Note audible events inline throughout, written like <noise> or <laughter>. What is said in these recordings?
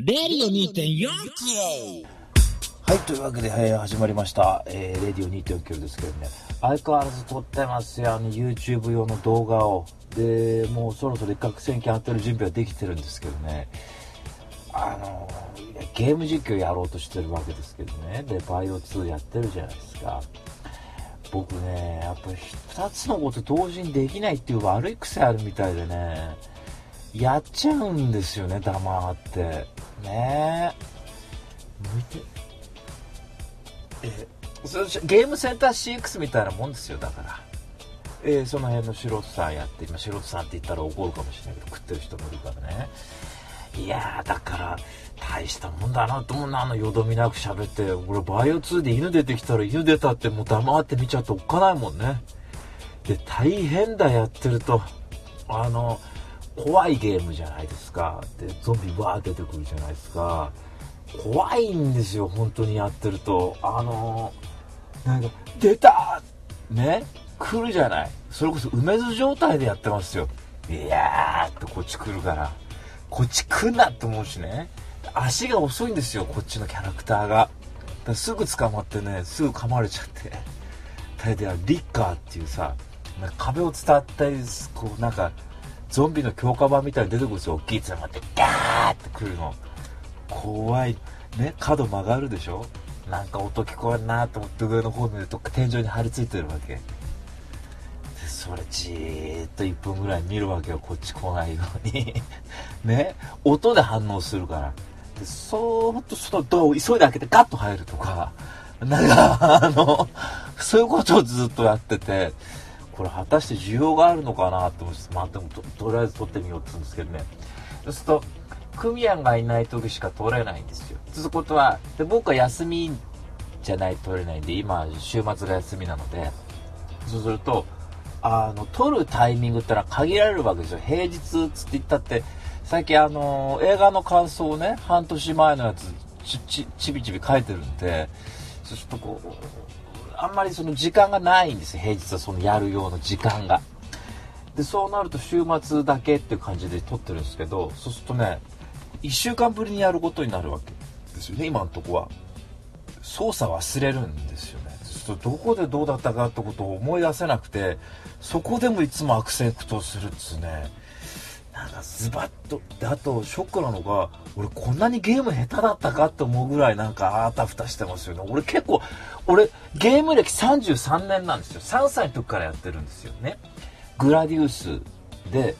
レディオ2.4はい、というわけで、えー始まりました、えーレディオ2.4キロですけどね、相変わらず撮ってますよ、あの YouTube 用の動画を。で、もうそろそろ一攫千金当てる準備はできてるんですけどね、あのゲーム実況やろうとしてるわけですけどね、で、バイオ2やってるじゃないですか。僕ね、やっぱり2つのこと同時にできないっていう悪い癖あるみたいでね、やっちゃうんですよね、黙って。ね。向いて。えゲームセンター CX みたいなもんですよだから、えーその辺の素人さんやって今素人さんって言ったら怒るかもしれないけど食ってる人もいるからね。いやだから大したもんだなと思うなあのよどみなく喋って。俺バイオ2で犬出てきたら犬出たってもう黙って見ちゃっておっかないもんね。で大変だやってると。あの怖いゲームじゃないですか。でゾンビわー出てくるじゃないですか。怖いんですよ本当にやってると。あのなんか出た!ね?来るじゃない。それこそ梅津状態でやってますよ。いやーってこっち来るから。こっち来んなって思うしね。足が遅いんですよこっちのキャラクターが。すぐ捕まってねすぐ噛まれちゃって。大抵はリッカーっていうさ壁を伝ったりこうなんかゾンビの強化版みたいに出てくるんですよ大きいつながってガーって来るの。怖い。ね角曲がるでしょ？なんか音聞こえんなと思って上の方見ると天井に張り付いてるわけ。でそれじーっと1分ぐらい見るわけよこっち来ないように。<laughs> ね？音で反応するから。でそーっとそのドアを急いで開けてガッと入るとか。なんかあのそういうことをずっとやってて。これ果たして需要があるのかなと思ってまあでもとりあえず撮ってみようって言うんですけどね。そうするとクミヤンがいない時しか撮れないんですよ。ということはで僕は休みじゃないと撮れないんで今週末が休みなので。そうするとあの撮るタイミングってのは限られるわけですよ。平日つって言ったって最近あの映画の感想をね半年前のやつちちちびちび書いてるんでそうするとこうあんまりその時間がないんです平日はそのやるような時間が。でそうなると週末だけっていう感じで撮ってるんですけどそうするとね1週間ぶりにやることになるわけですよね今のとこは。操作忘れるんですよね。そうするとどこでどうだったかってことを思い出せなくてそこでもいつもアクセプトするっつうね。なんかズバッとであとショックなのが俺こんなにゲーム下手だったかって思うぐらいなんかあたふたしてますよね。俺結構俺ゲーム歴33年なんですよ。3歳の時からやってるんですよね。グラディウスで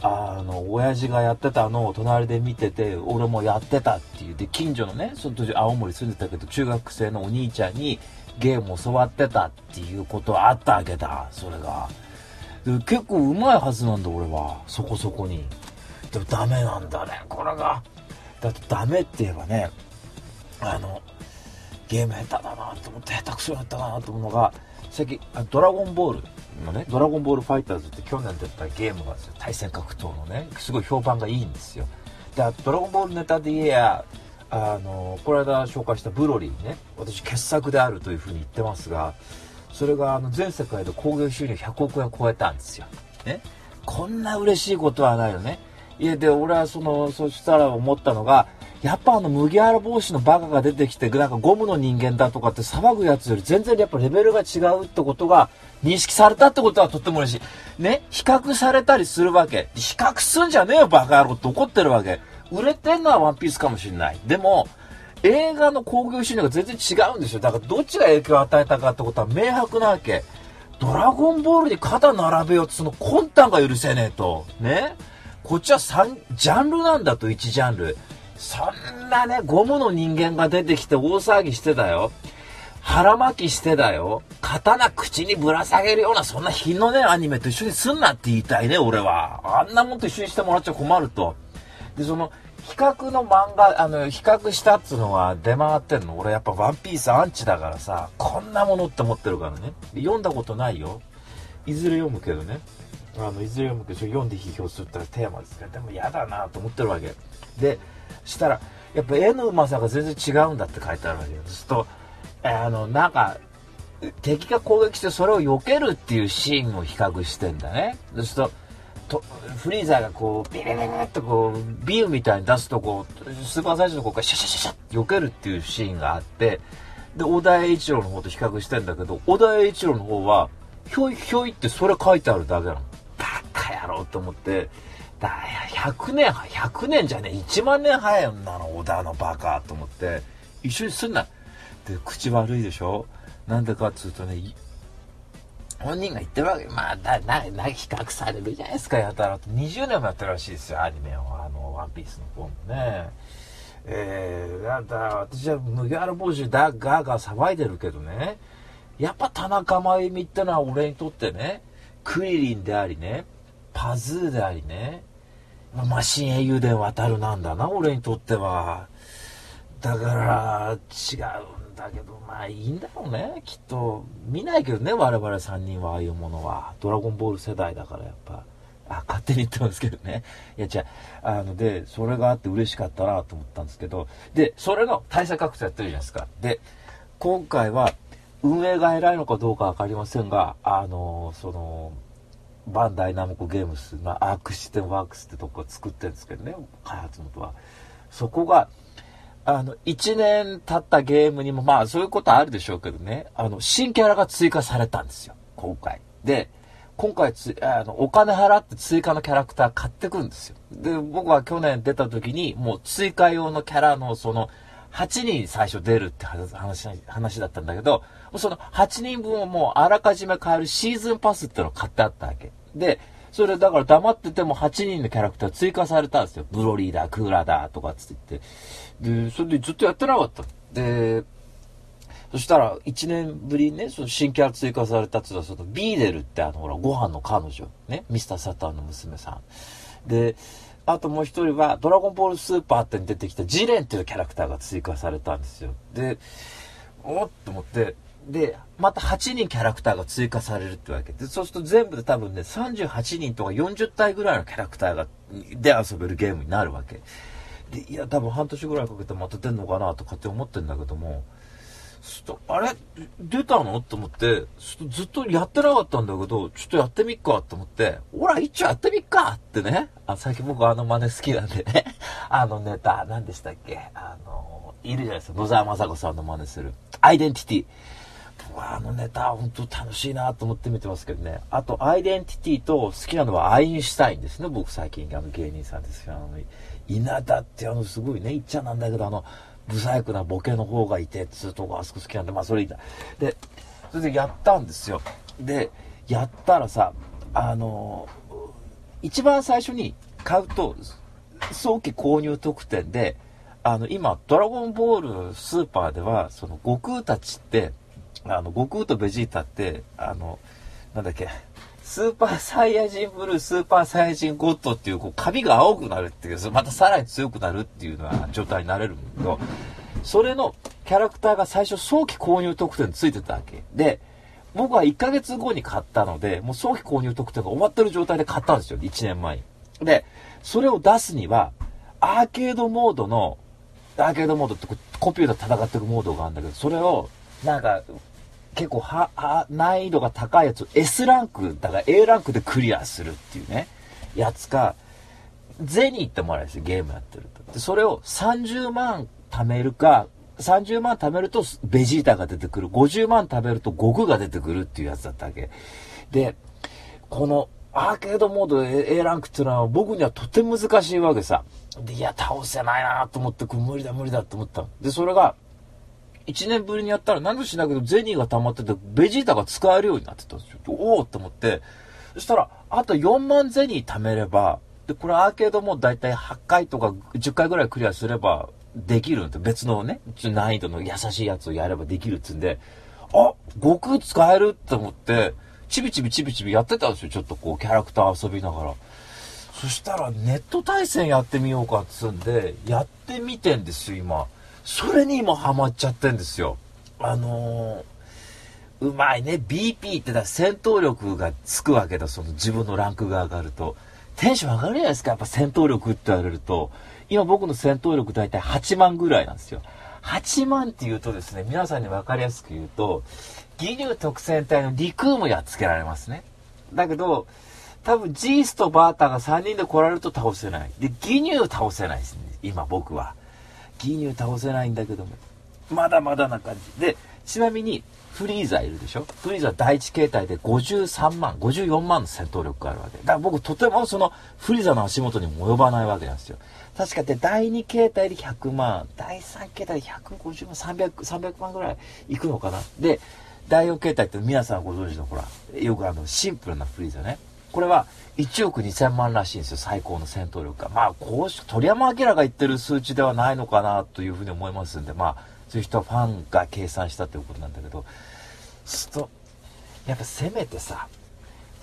あの親父がやってたのを隣で見てて俺もやってたっていう。で近所のねその当時青森住んでたけど中学生のお兄ちゃんにゲームを教わってたっていうことあったわけだそれが。結構うまいはずなんだ俺は。そこそこに。でもダメなんだね。これが。だってダメって言えばねあのゲーム下手だなと思って下手くそだったなと思うのが最近ドラゴンボールのねドラゴンボールファイターズって去年出たゲームがですよ。対戦格闘のねすごい評判がいいんですよ。であとドラゴンボールネタで言えやあのこの間紹介したブロリーね私傑作であるというふうに言ってますがそれがあの全世界で興行収入100億円を超えたんですよ。ね。こんな嬉しいことはないよね。いや、で、俺はその、そしたら思ったのが、やっぱあの麦わら帽子のバカが出てきて、なんかゴムの人間だとかって騒ぐやつより全然やっぱレベルが違うってことが認識されたってことはとっても嬉しい。ね。比較されたりするわけ。比較すんじゃねえよバカ野郎って怒ってるわけ。売れてんのはワンピースかもしれない。でも、映画の興行収入が全然違うんですよ。だからどっちが影響を与えたかってことは明白なわけ。ドラゴンボールに肩並べようってその魂胆が許せねえと。ね。こっちは3、ジャンルなんだと、1ジャンル。そんなね、ゴムの人間が出てきて大騒ぎしてたよ。腹巻きしてだよ。刀口にぶら下げるような、そんな品のねアニメと一緒にすんなって言いたいね、俺は。あんなもんと一緒にしてもらっちゃ困ると。で、その、比較の漫画、あの、比較したっつうのは出回ってんの？俺やっぱワンピースアンチだからさ、こんなものって思ってるからね。読んだことないよ。いずれ読むけどね。あの、いずれ読むけど、読んで批評するってテーマですから、でも嫌だなと思ってるわけ。で、したら、やっぱ絵のうまさが全然違うんだって書いてあるわけよ。そうすと、あの、なんか、敵が攻撃してそれを避けるっていうシーンを比較してんだね。そうすると、とフリーザーがこうビリビリっとこうビームみたいに出すとこうスーパーサイズのこからシャシャシャシャッ避けるっていうシーンがあってで小田栄一郎の方と比較してんだけど小田栄一郎の方はひょいひょいってそれ書いてあるだけなの。バカ野郎と思ってだ100年100年じゃねえ1万年早いんなの小田のバカと思って一緒にすんな。で口悪いでしょ？なんでかっつうとね本人が言ってるわけ。まあなな比較されるじゃないですかやたらと。20年もやってるらしいですよアニメをあの「ワンピースの方もね。えー、だだ私は麦わら帽子だガーガー騒いでるけどね。やっぱ田中真由美ってのは俺にとってねクリリンでありねパズーでありねマシン英雄伝渡るなんだな俺にとっては。だから違うんだけど、まあいいんだろうね、きっと。見ないけどね、我々3人はああいうものは。ドラゴンボール世代だからやっぱ。あ、勝手に言ってますけどね。いや、じゃあ、あの、で、それがあって嬉しかったなと思ったんですけど、で、それの対策確定やってるじゃないですか。で、今回は、運営が偉いのかどうかわかりませんが、あの、その、バンダイナムコゲームス、まあ、アークシステムワークスってとこ作ってるんですけどね、開発元は。そこが、あの、1年経ったゲームにも、まあそういうことあるでしょうけどね、あの、新キャラが追加されたんですよ、今回。で、今回つ、あの、お金払って追加のキャラクター買ってくんですよ。で、僕は去年出た時に、もう追加用のキャラのその、8人最初出るって話、話だったんだけど、その8人分をもうあらかじめ買えるシーズンパスってのを買ってあったわけ。で、それだから黙ってても8人のキャラクター追加されたんですよ。ブロリーだ、クーラーだ、とかつって言って。で、それでずっとやってなかった。で、そしたら、1年ぶりにね、その新キャラ追加されたっていうのは、そのビーデルってあの、ほら、ご飯の彼女、ね、ミスターサタンの娘さん。で、あともう一人は、ドラゴンボールスーパーってに出てきたジレンっていうキャラクターが追加されたんですよ。で、おっと思って、で、また8人キャラクターが追加されるってわけで、そうすると全部で多分ね、38人とか40体ぐらいのキャラクターが、で遊べるゲームになるわけ。で、いや、多分半年ぐらいかけてまた出んのかなとかって思ってんだけども、あれ？出たの？と思って、ずっとやってなかったんだけど、ちょっとやってみっかと思って、ほら、一応やってみっかってね。あ、最近僕あの真似好きなんでね。<laughs> あのネタ、何でしたっけ？あの、いるじゃないですか。野沢雅子さんの真似する。アイデンティティ。あのネタ、本当楽しいなと思って見てますけどね。あと、アイデンティティと好きなのはアインシュタインですね。僕最近、あの芸人さんですよ。あの、稲田ってあの、すごいね、いっちゃなんだけど、あの、不細工なボケの方がいて、つうとこあそこ好きなんで、まあそれいいんだ。で、それでやったんですよ。で、やったらさ、あの、一番最初に買うと、早期購入特典で、あの、今、ドラゴンボールスーパーでは、その、悟空たちって、あの、悟空とベジータって、あの、なんだっけ、スーパーサイヤ人ブルー、スーパーサイヤ人ゴッドっていう、こう、髪が青くなるっていう、またさらに強くなるっていうのは状態になれるんだけど、それのキャラクターが最初早期購入特典ついてたわけ。で、僕は1ヶ月後に買ったので、もう早期購入特典が終わってる状態で買ったんですよ、1年前に。で、それを出すには、アーケードモードの、アーケードモードってコピューター戦ってるモードがあるんだけど、それを、なんか、結構は、は、難易度が高いやつを S ランク、だから A ランクでクリアするっていうね、やつか、ゼニーってもらえるんですよ、ゲームやってると。で、それを30万貯めるか、30万貯めるとベジータが出てくる。50万貯めると悟空が出てくるっていうやつだったわけ。で、このアーケードモード A ランクっていうのは僕にはとても難しいわけさ。で、いや、倒せないなと思って、無理だ無理だと思った。で、それが、1年ぶりにやったら何もしないけどゼニーが溜まってて、ベジータが使えるようになってたんですよ。おおって思って、そしたら、あと4万ゼニー貯めれば、で、これアーケードもだいたい8回とか10回ぐらいクリアすればできるんで、別のね、難易度の優しいやつをやればできるっつんで、あ、悟空使えるって思って、ちびちびちびちびやってたんですよ。ちょっとこう、キャラクター遊びながら。そしたら、ネット対戦やってみようかっつんで、やってみてんですよ、今。それに今ハマっちゃってんですよ。あのー、うまいね。BP ってだ戦闘力がつくわけだ。その自分のランクが上がると。テンション上がるじゃないですか。やっぱ戦闘力って言われると。今僕の戦闘力大体8万ぐらいなんですよ。8万って言うとですね、皆さんに分かりやすく言うと、義乳特戦隊の陸もやっつけられますね。だけど、多分ジースとバーターが3人で来られると倒せない。で、ギニュー倒せないですね。今僕は。ギニュー倒せないんだけども。まだまだな感じ。で、ちなみに、フリーザいるでしょ？フリーザ第一形態で53万、54万の戦闘力があるわけ。だから僕とてもそのフリーザの足元にも及ばないわけなんですよ。確かで第2形態で100万、第3形態で150万、300、300万ぐらいいくのかな？で、第4形態って皆さんご存知のほら、よくあのシンプルなフリーザね。これは1億2000万らしいんですよ、最高の戦闘力が。まあ、こうし、鳥山明が言ってる数値ではないのかなというふうに思いますんで、まあ、そういう人はファンが計算したということなんだけど、すと、やっぱせめてさ、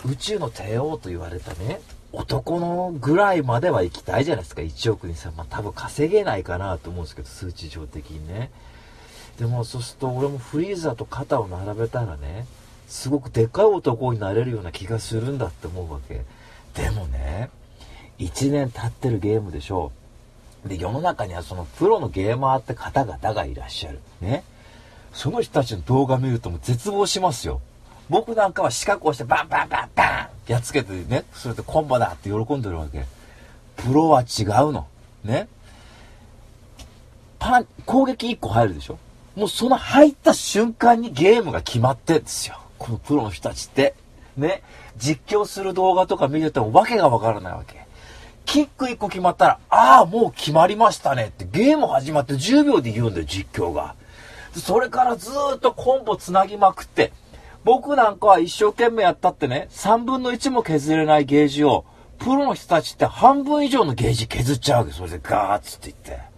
宇宙の帝王と言われたね、男のぐらいまでは行きたいじゃないですか。1億2000万。多分稼げないかなと思うんですけど、数値上的にね。でも、そうすると俺もフリーザーと肩を並べたらね、すごくでかい男になれるような気がするんだって思うわけ。でもね、1年経ってるゲームでしょう。で、世の中にはそのプロのゲーマーって方々がいらっしゃる。ね。その人たちの動画見るともう絶望しますよ。僕なんかは四角をしてバンバンバンバンやっつけてね、それでコンボだって喜んでるわけ。プロは違うの。ね。パン、攻撃1個入るでしょもうその入った瞬間にゲームが決まってんですよ。このプロの人たちって。ね。実況する動画とか見ててもわけがわからないわけ。キック1個決まったら、ああ、もう決まりましたねってゲーム始まって10秒で言うんだよ、実況が。それからずっとコンボつなぎまくって、僕なんかは一生懸命やったってね、3分の1も削れないゲージを、プロの人たちって半分以上のゲージ削っちゃうわけ。それでガーッつって言って。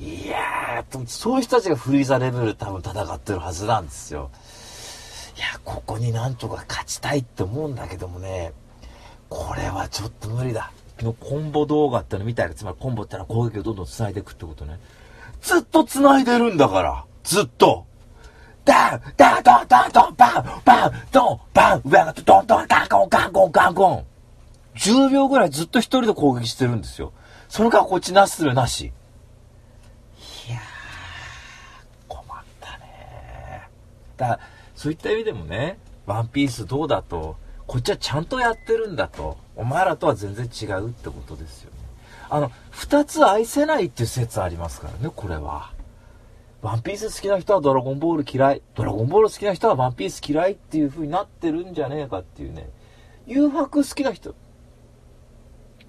いやー、そういう人たちがフリーザレベルで多分戦ってるはずなんですよ。いや、ここになんとか勝ちたいって思うんだけどもね、これはちょっと無理だ。のコンボ動画ってのみたいな、つまりコンボってのは攻撃をどんどん繋いでいくってことね。ずっと繋いでるんだから。ずっと。ダンダンドンドンドンバンバンドンバン上がってドンドンガンゴンガンゴンガンゴン。10秒ぐらいずっと一人で攻撃してるんですよ。その間こっちなするなし。いやー、困ったねだから、そういった意味でもね、ワンピースどうだと、こっちはちゃんとやってるんだと。お前らとは全然違うってことですよね。あの、二つ愛せないっていう説ありますからね、これは。ワンピース好きな人はドラゴンボール嫌い。ドラゴンボール好きな人はワンピース嫌いっていう風になってるんじゃねえかっていうね。誘白好きな人。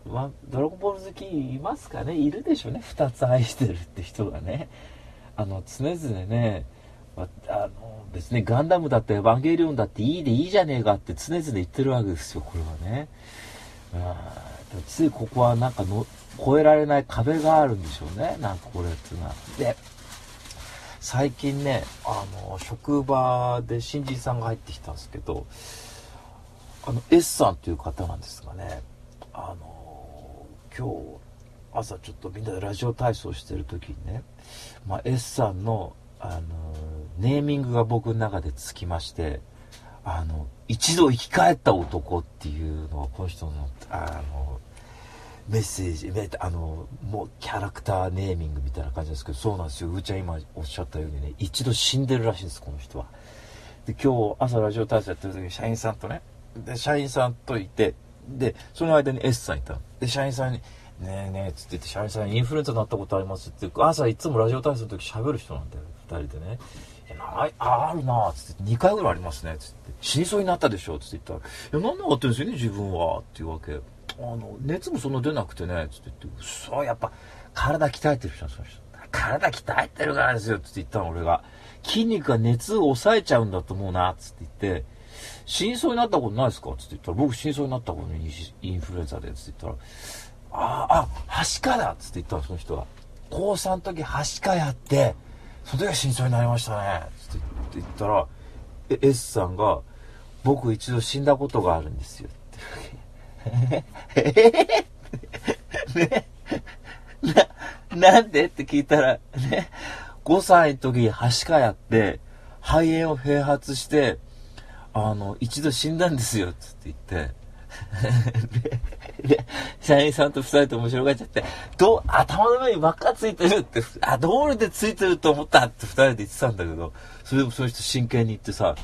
ワドラゴンボール好きいますかね？いるでしょうね。二つ愛してるって人がね。あの、常々ね、あの、別にガンダムだってエヴァンゲリオンだっていいでいいじゃねえかって常々言ってるわけですよ、これはね。うん、ついここはなんかの越えられない壁があるんでしょうね。なんかこれっていうのは。で、最近ね、あの、職場で新人さんが入ってきたんですけど、あの、S さんっていう方なんですがね、あの、今日、朝ちょっとみんなでラジオ体操してる時にね、まあ、S さんの、あの、ネーミングが僕の中でつきまして、あの、一度生き返った男っていうのはこの人の、あの、メッセージ、あの、もうキャラクターネーミングみたいな感じですけど、そうなんですよ。うーちゃん今おっしゃったようにね、一度死んでるらしいんです、この人は。で、今日朝ラジオ体操やってる時に社員さんとね、で、社員さんといて、で、その間に S さんいたで、社員さんに、ねえねえ、つって言って、社員さんにインフルエンザになったことありますって、朝いつもラジオ体操の時喋る人なんだよ、二人でね。ああるなつって、2回ぐらいありますね、つって。死にそうになったでしょ、つって言ったら、いや、なんで上がってんですよね、自分は、っていうわけ。あの、熱もそんな出なくてね、つって言って、そう、やっぱ、体鍛えてる人その人。体鍛えてるからですよ、つって言ったの、俺が。筋肉が熱を抑えちゃうんだと思うな、つって言って、死にそうになったことないですかつって言ったら、僕死にそうになったことにインフルエンザで、つって言ったら、ああ、あ、はしかだつって言ったの、その人は。高3の時、はしかやって、その時は真相になりましたね。って言ったら、S さんが、僕一度死んだことがあるんですよ。ってね、な、なんでって聞い。たら、ね、5歳の時、はしかやって、肺炎を併発して、あの、一度死んだんですよ、つって言って、<laughs> で、社員さんと二人と面白がっちゃって、ど、頭の上に輪っかついてるって、あ、道路でついてると思ったって二人で言ってたんだけど、それでもその人真剣に言ってさ、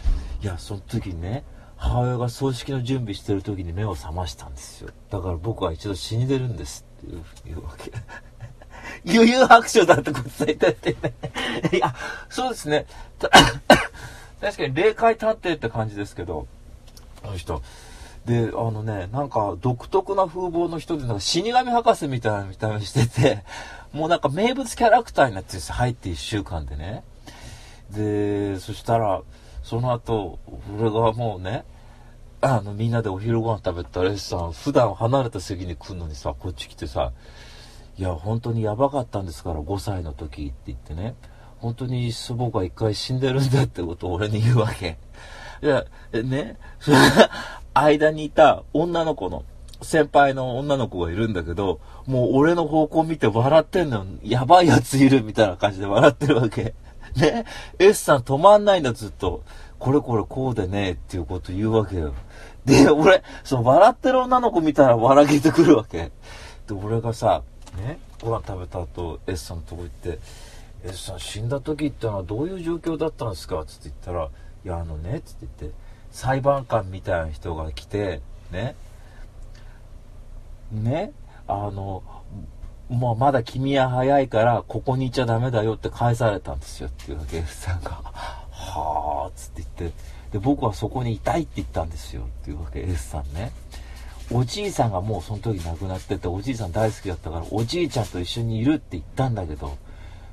いや、その時にね、母親が葬式の準備してる時に目を覚ましたんですよ。だから僕は一度死んでるんですっていういうわけ。<laughs> 余裕白書だってこと伝えたってね。いや、そうですね。<coughs> 確かに霊界探偵って感じですけど、あの人。で、あのね、なんか独特な風貌の人で、なんか死神博士みたいな見た目してて、<laughs> もうなんか名物キャラクターになってるんです入って1週間でね。で、そしたら、その後、俺がもうね、あの、みんなでお昼ご飯食べたらさん、普段離れた席に来るのにさ、こっち来てさ、いや、本当にやばかったんですから、5歳の時って言ってね、本当に祖母が一回死んでるんだってことを俺に言うわけ。いや、ね、そ <laughs> の間にいた女の子の、先輩の女の子がいるんだけど、もう俺の方向見て笑ってんの。やばいやついるみたいな感じで笑ってるわけ。<laughs> ね、S さん止まんないんだずっと。これこれこうでねっていうこと言うわけよ。で、俺、その笑ってる女の子見たら笑けてくるわけ。で、俺がさ、ね、ご飯食べた後、S さんのとこ行って、S さん死んだ時ってのはどういう状況だったんですか？つって言ったら、いや、あのね、つって言って、裁判官みたいな人が来て、ね、ね、あの、もうまだ君は早いから、ここにいちゃダメだよって返されたんですよっていうわけ、S さんが。はあ、っつって言って、で、僕はそこにいたいって言ったんですよっていうわけ、S さんね。おじいさんがもうその時亡くなってて、おじいさん大好きだったから、おじいちゃんと一緒にいるって言ったんだけど、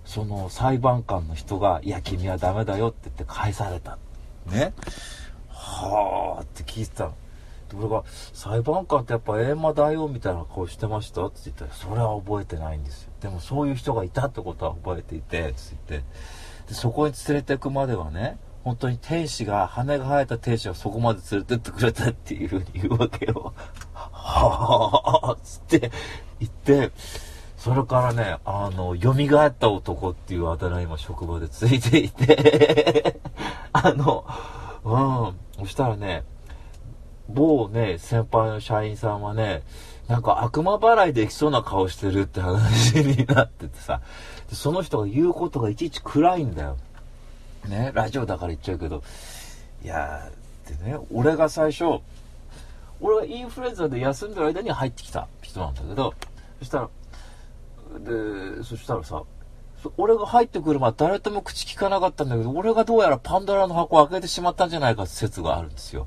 その裁判官の人が、いや、君はダメだよって言って返された。ね。はあって聞いてたの。で、俺が、裁判官ってやっぱ閻魔大王みたいな顔してました？って言ったら、それは覚えてないんですよ。でもそういう人がいたってことは覚えていて、つってで、そこに連れてくまではね、本当に天使が、羽が生えた天使がそこまで連れてってくれたっていうふうに言うわけよ。はぁ、つって言って、それからね、あの、蘇った男っていうあだ名今職場でついていて。<laughs> あの、うん、そしたらね、某ね、先輩の社員さんはね、なんか悪魔払いできそうな顔してるって話になっててさ、その人が言うことがいちいち暗いんだよ。ね、ラジオだから言っちゃうけど、いやー、でね、俺が最初、俺はインフルエンザで休んでる間に入ってきた人なんだけど、そしたら、で、そしたらさ、俺が入ってくるまで誰とも口聞かなかったんだけど、俺がどうやらパンドラの箱を開けてしまったんじゃないかって説があるんですよ。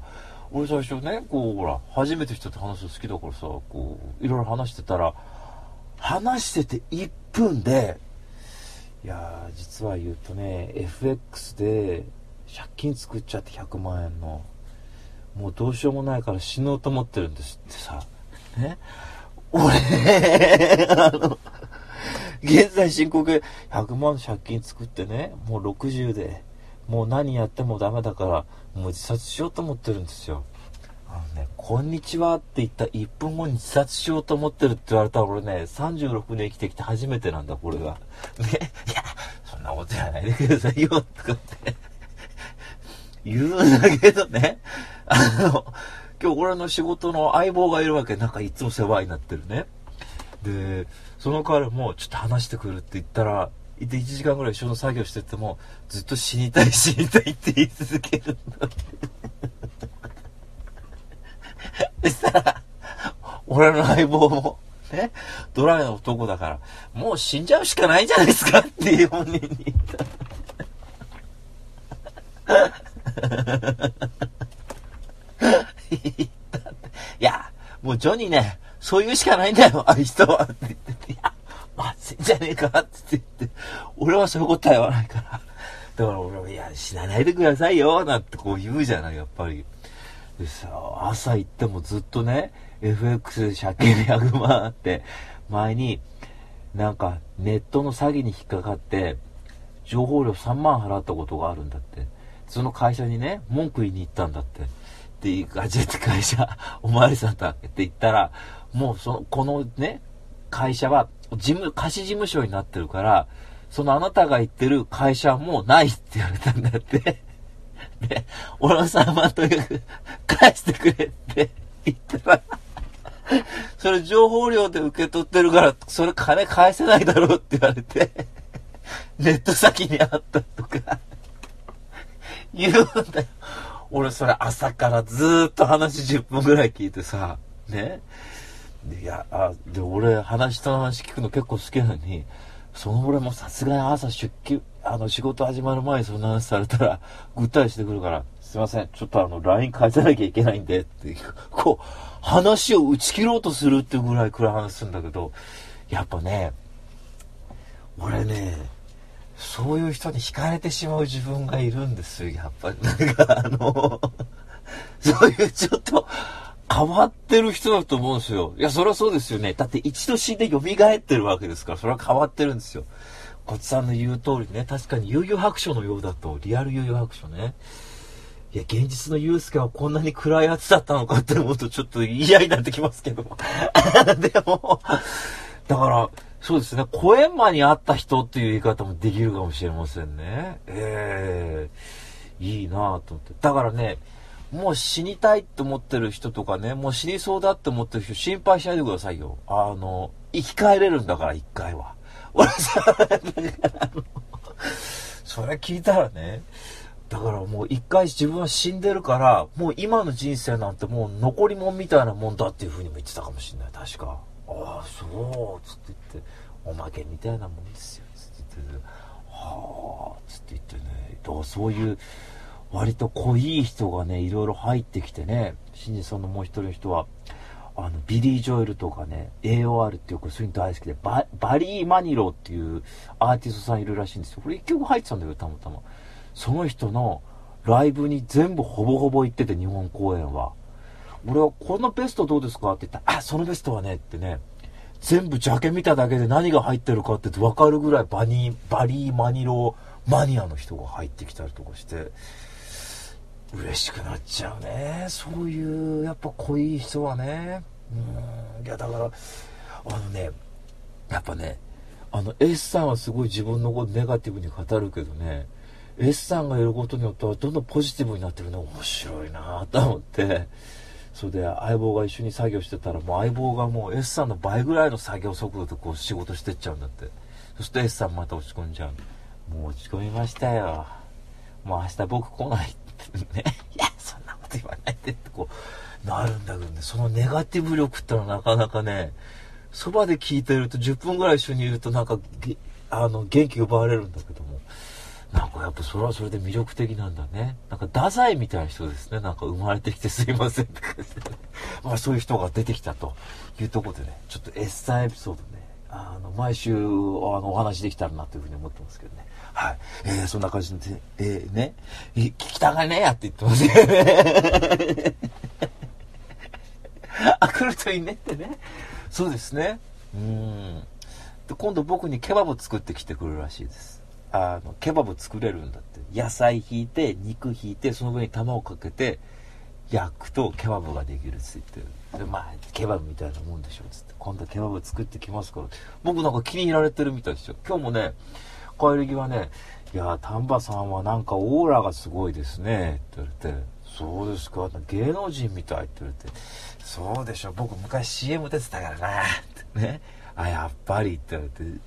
俺最初ね、こう、ほら、初めて人と話すの好きだからさ、こう、いろいろ話してたら、話してて1分で、いやー、実は言うとね、FX で借金作っちゃって100万円の、もうどうしようもないから死のうと思ってるんですってさ、ね？俺、あの、現在進行形。100万借金作ってね、もう60で、もう何やってもダメだから、もう自殺しようと思ってるんですよ。あのね、こんにちはって言った1分後に自殺しようと思ってるって言われたら俺ね、36年生きてきて初めてなんだ、これが。ね、いや、そんなことやないでくださいよ、とかって。言うんだけどね、あの、今日俺の仕事の相棒がいるわけ、なんかいつも世話になってるね。で、その彼もちょっと話してくるって言ったら、いて1時間ぐらい一緒の作業してても、ずっと死にたい死にたいって言い続けるんだ。そしたら、俺の相棒も、ね、ドライな男だから、もう死んじゃうしかないんじゃないですかっていう本人に言った。いや、もうジョニーね、そういうしかないんだよ、ああいう人は。って言って、いや、まあ、死んじゃねえかって言って、俺はそういうことは言わないから。だから俺は、いや、死なないでくださいよ、なんてこう言うじゃない、やっぱり。でさ、朝行ってもずっとね、FX 借金100万あって、前に、なんかネットの詐欺に引っかかって、情報料3万払ったことがあるんだって。その会社にね、文句言いに行ったんだって。で、ガジェット会社、おまわりさんだって言ったら、もうその、このね、会社は、事務、貸し事務所になってるから、そのあなたが言ってる会社はもうないって言われたんだって。<laughs> で、俺は3万とにかく返してくれって言ったら、それ情報料で受け取ってるから、それ金返せないだろうって言われて、ネット先にあったとか、言うんだよ。俺それ朝からずっと話10分ぐらい聞いてさ、ね。いや、あ、で、俺話人の話聞くの結構好きなのに、その俺もさすがに朝出勤、あの仕事始まる前にそんな話されたら、ぐったりしてくるから、すいません、ちょっとあの、LINE 返さなきゃいけないんで、っていう、こう、話を打ち切ろうとするっていうぐらい暗い話するんだけど、やっぱね、俺ね、そういう人に惹かれてしまう自分がいるんですよ、やっぱり。なんかあの、<laughs> そういうちょっと、変わってる人だと思うんですよ。いや、それはそうですよね。だって一度死んで蘇ってるわけですから、それは変わってるんですよ。こっちさんの言う通りね、確かに悠々白書のようだと、リアル悠々白書ね。いや、現実のユースケはこんなに暗いやつだったのかって思うとちょっと嫌になってきますけど。<laughs> でも、だから、そうですね、コエンマに会った人っていう言い方もできるかもしれませんね。ええー、いいなぁと思って。だからね、もう死にたいって思ってる人とかね、もう死にそうだって思ってる人心配しないでくださいよ。あの、生き返れるんだから、一回は。俺さ、それ聞いたらね、だからもう一回自分は死んでるから、もう今の人生なんてもう残り物みたいなもんだっていう風にも言ってたかもしれない、確か。ああ、そう、つって言って、おまけみたいなもんですよ、つって言って、はあ、つって言ってね、だからそういう、割と濃い人がね、いろいろ入ってきてね、新次さんのもう一人の人は、あの、ビリー・ジョエルとかね、AOR っていうかそういうの大好きで、ババリー・マニローっていうアーティストさんいるらしいんですよ。これ一曲入ってたんだよ、たまたま。その人のライブに全部ほぼほぼ行ってて、日本公演は。俺は、このベストどうですか？って言ったら、あ、そのベストはね、ってね、全部ジャケ見ただけで何が入ってるかって分かるぐらいバニー、バリー・マニローマニアの人が入ってきたりとかして、嬉しくなっちゃうね。そういうやっぱ濃い人はね。うん。いやだからあのねやっぱねあの S さんはすごい自分のことネガティブに語るけどね S さんがいることによってはどんどんポジティブになってるの面白いなと思って。それで相棒が一緒に作業してたらもう相棒がもう S さんの倍ぐらいの作業速度でこう仕事してっちゃうんだって。そして S さんまた落ち込んじゃう。もう落ち込みましたよ。もう明日僕来ないね、<laughs> いや、そんなこと言わないでってこう、なるんだけどね、そのネガティブ力ってのはなかなかね、そばで聞いてると10分ぐらい一緒にいるとなんか、あの、元気奪われるんだけども、なんかやっぱそれはそれで魅力的なんだね。なんか太宰みたいな人ですね。なんか生まれてきてすいませんって、<laughs> まあそういう人が出てきたというところでね、ちょっとエッサンエピソードね、あの、毎週、あの、お話できたらなというふうに思ってますけどね。はい。えー、そんな感じで、えー、ね、え聞きたがねえやって言ってますよね。<laughs> あ、来るといいねってね。そうですね。うん。で、今度僕にケバブ作ってきてくるらしいです。あの、ケバブ作れるんだって。野菜引いて、肉引いて、その上に卵かけて、焼くとケバブができるっつってでまあケバブみたいなもんでしょっつって。今度ケバブ作ってきますから。僕なんか気に入られてるみたいですよ。今日もね帰り際ね、いや、丹波さんはなんかオーラがすごいですね、って言われて、そうですか、芸能人みたいって言われて、そうでしょ、僕昔 CM 出てたからな、ってね、あ、やっぱりって言われて、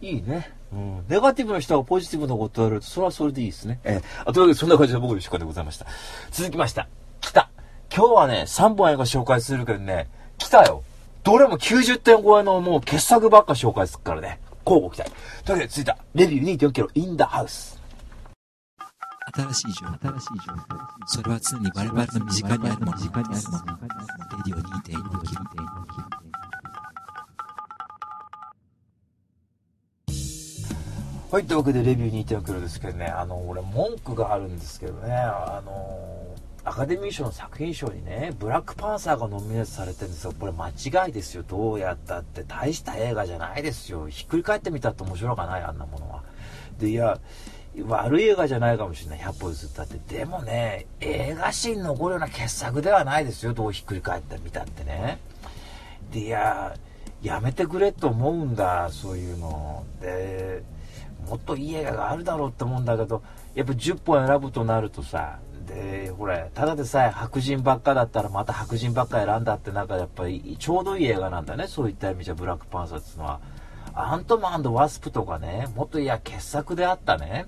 いいね。うん。ネガティブな人はポジティブなことをやると、それはそれでいいですね。えー、あというわけで、そんな感じで僕の出荷でございました。続きました。来た。今日はね、3本映画紹介するけどね、来たよ。どれも90点超えのもう傑作ばっか紹介するからね。交互期待。というわけで、続いた、レビュー2.4キロ、インダハウス。新しい情報、新しい情報。それは常に我々の身近にあるもの、身近にあるもの。レディオ2.4キロ。はい、というわけでレビュー2.4キロですけどね、あの、俺文句があるんですけどね、あのアカデミー賞の作品賞にね、ブラックパンサーがノミネートされてるんですよ。これ間違いですよ。どうやったって。大した映画じゃないですよ。ひっくり返ってみたって面白くない、あんなものは。で、いや、悪い映画じゃないかもしれない。100歩譲ったって。でもね、映画史に残るような傑作ではないですよ。どうひっくり返ってみたってね。で、いや、やめてくれと思うんだ、そういうの。で、もっといい映画があるだろうって思うんだけど、やっぱ10本選ぶとなるとさ、で、ほら、ただでさえ白人ばっかだったらまた白人ばっか選んだってなんかやっぱりちょうどいい映画なんだね。そういった意味じゃブラックパンサーっていうのは。アントマンワスプとかね、もっといや傑作であったね。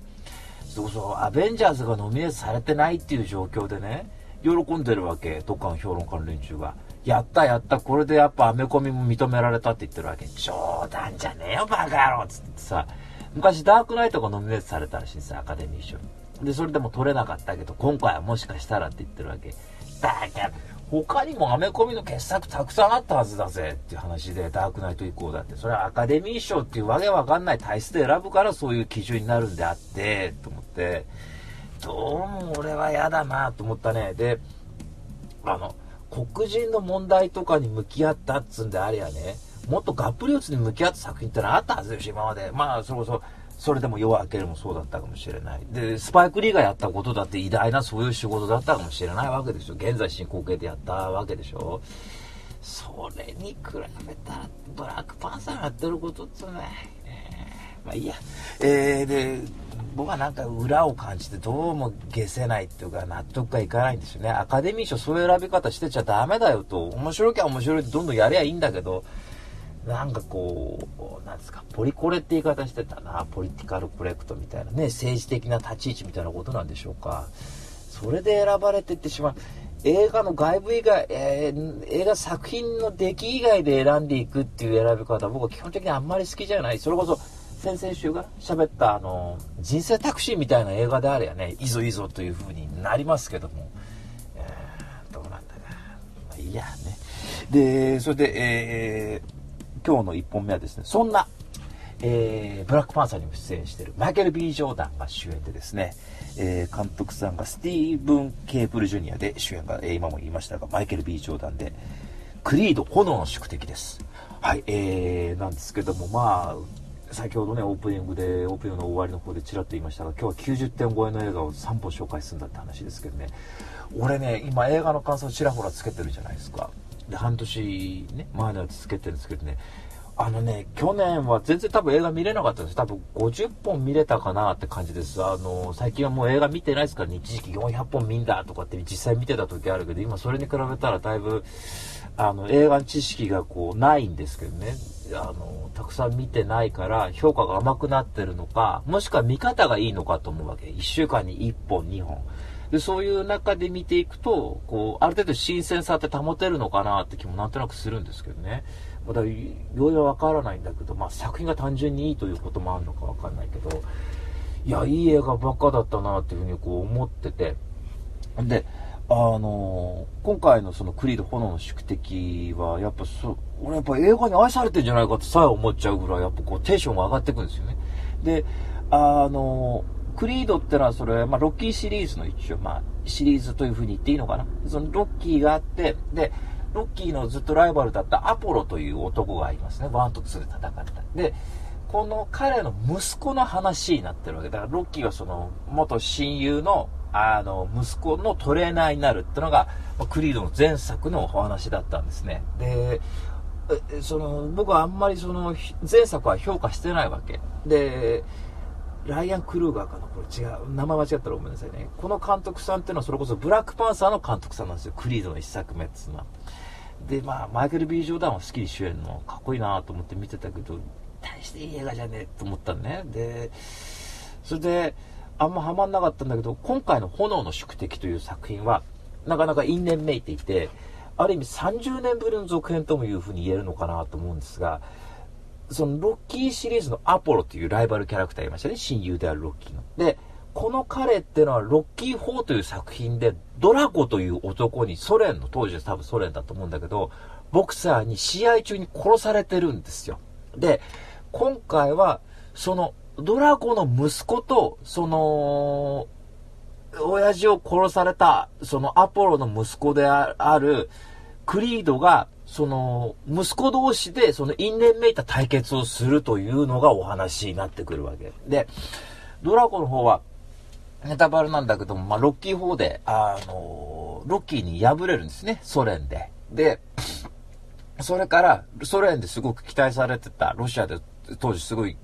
そうそう、アベンジャーズがノミネートされてないっていう状況でね、喜んでるわけ、どっかの評論家の連中が。やったやった、これでやっぱアメコミも認められたって言ってるわけ。冗談じゃねえよ、バカ野郎っつってさ、昔ダークナイトがノミネートされたらしいんですよ、アカデミー賞。で、それでも取れなかったけど、今回はもしかしたらって言ってるわけ。だから、他にもアメコミの傑作たくさんあったはずだぜっていう話で、ダークナイト以降だって。それはアカデミー賞っていうわけわかんない体質で選ぶからそういう基準になるんであって、と思って、どうも俺は嫌だなと思ったね。で、あの、黒人の問題とかに向き合ったっつんでありゃね、もっとがっぷり四つに向き合った作品ってのはあったはずですよ今まで。まあ、そこそ、それでも夜明けるもそうだったかもしれない。で、スパイク・リーがやったことだって偉大なそういう仕事だったかもしれないわけでしょ。現在進行形でやったわけでしょ。それに比べたら、ブラックパンサーがやってることってね、え、まあいいや。えー、で、僕はなんか裏を感じてどうも消せないっていうか納得がいかないんですよね。アカデミー賞そういう選び方してちゃダメだよと。面白きゃ面白いってどんどんやりゃいいんだけど、なんかこう、なんですか、ポリコレって言い方してたな、ポリティカルコレクトみたいなね、政治的な立ち位置みたいなことなんでしょうか。それで選ばれてってしまう。映画の外部以外、えー、映画作品の出来以外で選んでいくっていう選び方は僕は基本的にあんまり好きじゃない。それこそ、先々週が喋ったあの、人生タクシーみたいな映画であればね、いいぞいいぞという風になりますけども、えー、どうなんだか。まあ、いいやね。で、それで、えー、今日の1本目はですね、そんな、えー、ブラックパンサーにも出演しているマイケル・ B・ ジョーダンが主演でですね、えー、監督さんがスティーブン・ケープル・ジュニアで主演が、えー、今も言いましたが、マイケル・ B・ ジョーダンで、クリード炎の宿敵です。はい、えー、なんですけども、まあ、先ほどね、オープニングで、オープニングの終わりの方でちらっと言いましたが、今日は90点超えの映画を3本紹介するんだって話ですけどね、俺ね、今映画の感想ちらほらつけてるじゃないですか。で、半年ね、前のやつけてるんですけどね、あのね、去年は全然多分映画見れなかったんです。多分50本見れたかなって感じです。あの、最近はもう映画見てないですからね、一時期400本見んだとかって実際見てた時あるけど、今それに比べたらだいぶ、あの、映画の知識がこう、ないんですけどね。あの、たくさん見てないから評価が甘くなってるのか、もしくは見方がいいのかと思うわけ。1週間に1本、2本。で、そういう中で見ていくと、こう、ある程度新鮮さって保てるのかなって気もなんとなくするんですけどね。まだ、要因はわからないんだけど、まあ、作品が単純にいいということもあるのかわかんないけど、いや、いい映画ばっかだったなっていうふうにこう思ってて、で、あのー、今回のそのクリード炎の宿敵は、やっぱそ、俺やっぱ映画に愛されてんじゃないかってさえ思っちゃうぐらい、やっぱこうテンションが上がってくんですよね。で、あのークリードってのはそれ、まあ、ロッキーシリーズの一応、まあ、シリーズという風に言っていいのかな。そのロッキーがあって、で、ロッキーのずっとライバルだったアポロという男がいますね。1と2で戦った。で、この彼の息子の話になってるわけだから、ロッキーはその元親友のあの息子のトレーナーになるってのが、クリードの前作のお話だったんですね。で、その僕はあんまりその前作は評価してないわけ。で、ライアン・クルーガーかなこれ違う。名前間違ったらごめんなさいね。この監督さんっていうのはそれこそブラックパンサーの監督さんなんですよ。クリードの一作目っていうのは。で、まあ、マイケル・ B・ ジョーダンはスキリ主演のかっこいいなと思って見てたけど、大していい映画じゃねえと思ったのね。で、それで、あんまハマんなかったんだけど、今回の炎の宿敵という作品は、なかなか因縁めいていて、ある意味30年ぶりの続編ともいうふうに言えるのかなと思うんですが、そのロッキーシリーズのアポロというライバルキャラクターいましたね。親友であるロッキーの。で、この彼っていうのはロッキー4という作品でドラゴという男にソ連の当時は多分ソ連だと思うんだけど、ボクサーに試合中に殺されてるんですよ。で、今回はそのドラゴの息子とその親父を殺されたそのアポロの息子であるクリードがその、息子同士で、その因縁めいた対決をするというのがお話になってくるわけ。で、ドラゴンの方は、ネタバレなんだけども、まあ、ロッキー4で、あの、ロッキーに敗れるんですね、ソ連で。で、それから、ソ連ですごく期待されてた、ロシアで当時すごい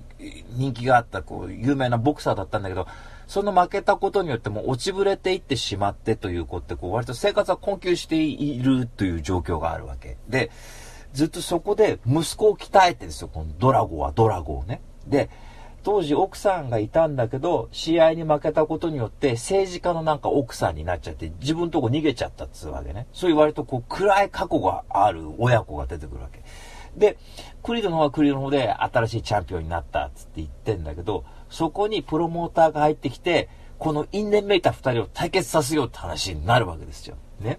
人気があった、こう、有名なボクサーだったんだけど、その負けたことによっても落ちぶれていってしまってという子って、こう、割と生活は困窮しているという状況があるわけ。で、ずっとそこで息子を鍛えてるんですよ、このドラゴはドラゴをね。で、当時奥さんがいたんだけど、試合に負けたことによって政治家のなんか奥さんになっちゃって、自分とこ逃げちゃったっつうわけね。そういう割とこう暗い過去がある親子が出てくるわけ。で、クリードの方はクリードの方で新しいチャンピオンになったっつって言ってんだけど、そこにプロモーターが入ってきて、この因縁めいた二人を対決させようって話になるわけですよ。ね。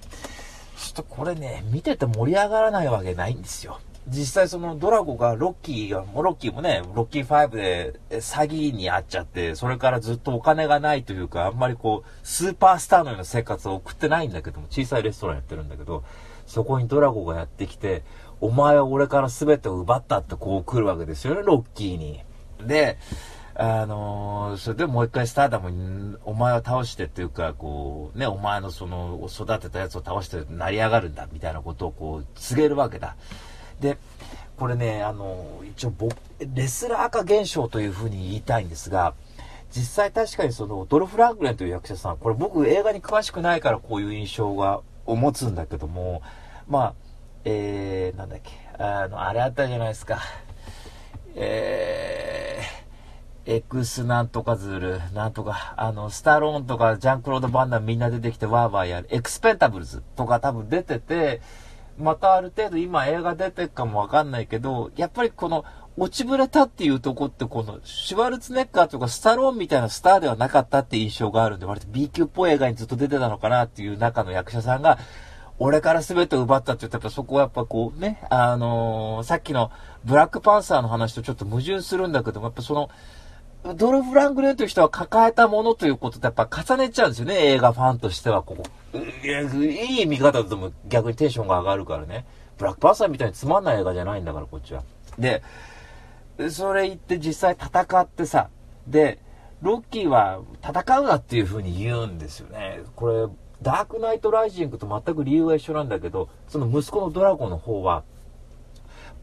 ちょっとこれね、見てて盛り上がらないわけないんですよ。実際そのドラゴがロッキーが、ロッキーもね、ロッキー5で詐欺に遭っちゃって、それからずっとお金がないというか、あんまりこう、スーパースターのような生活を送ってないんだけども、小さいレストランやってるんだけど、そこにドラゴがやってきて、お前は俺から全てを奪ったってこう来るわけですよね、ロッキーに。で、あのー、それでもう一回スターダムに、お前を倒してっていうか、こう、ね、お前のその、育てたやつを倒して成り上がるんだ、みたいなことをこう、告げるわけだ。で、これね、あの、一応レスラー化現象というふうに言いたいんですが、実際確かにその、ドルフ・ラングレンという役者さん、これ僕映画に詳しくないからこういう印象が、持つんだけども、まあ、えー、なんだっけ、あの、あれあったじゃないですか。えー、エクスなんとかズル、なんとか、あの、スタローンとかジャンクロード・バンダムみんな出てきてワーワーやる、エクスペンタブルズとか多分出てて、またある程度今映画出てるかもわかんないけど、やっぱりこの落ちぶれたっていうとこってこのシュワルツネッカーとかスタローンみたいなスターではなかったって印象があるんで、割と B 級っぽい映画にずっと出てたのかなっていう中の役者さんが、俺から全て奪ったって言ったらそこはやっぱこうね、あのー、さっきのブラックパンサーの話とちょっと矛盾するんだけども、やっぱその、ドルフ・ラングレンという人は抱えたものということでやっぱ重ねちゃうんですよね、映画ファンとしてはここ。い、いい見方だとも逆にテンションが上がるからね。ブラックパンサーみたいにつまんない映画じゃないんだから、こっちは。で、それ言って実際戦ってさ、で、ロッキーは戦うなっていう風に言うんですよね。これ、ダークナイトライジングと全く理由は一緒なんだけど、その息子のドラゴンの方は、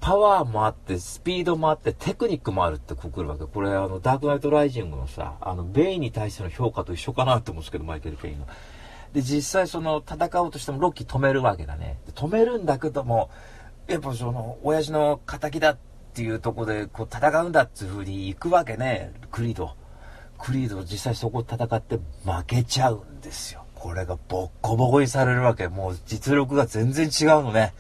パワーもあって、スピードもあって、テクニックもあるってくくるわけ。これ、あの、ダークナイトライジングのさ、あの、ベイに対しての評価と一緒かなって思うんですけど、マイケル・ケインの。で、実際その、戦おうとしてもロッキー止めるわけだね。止めるんだけども、やっぱその、親父の仇だっていうとこで、こう、戦うんだっていう風に行くわけね、クリード。クリード実際そこ戦って負けちゃうんですよ。これがボッコボコにされるわけ。もう実力が全然違うのね。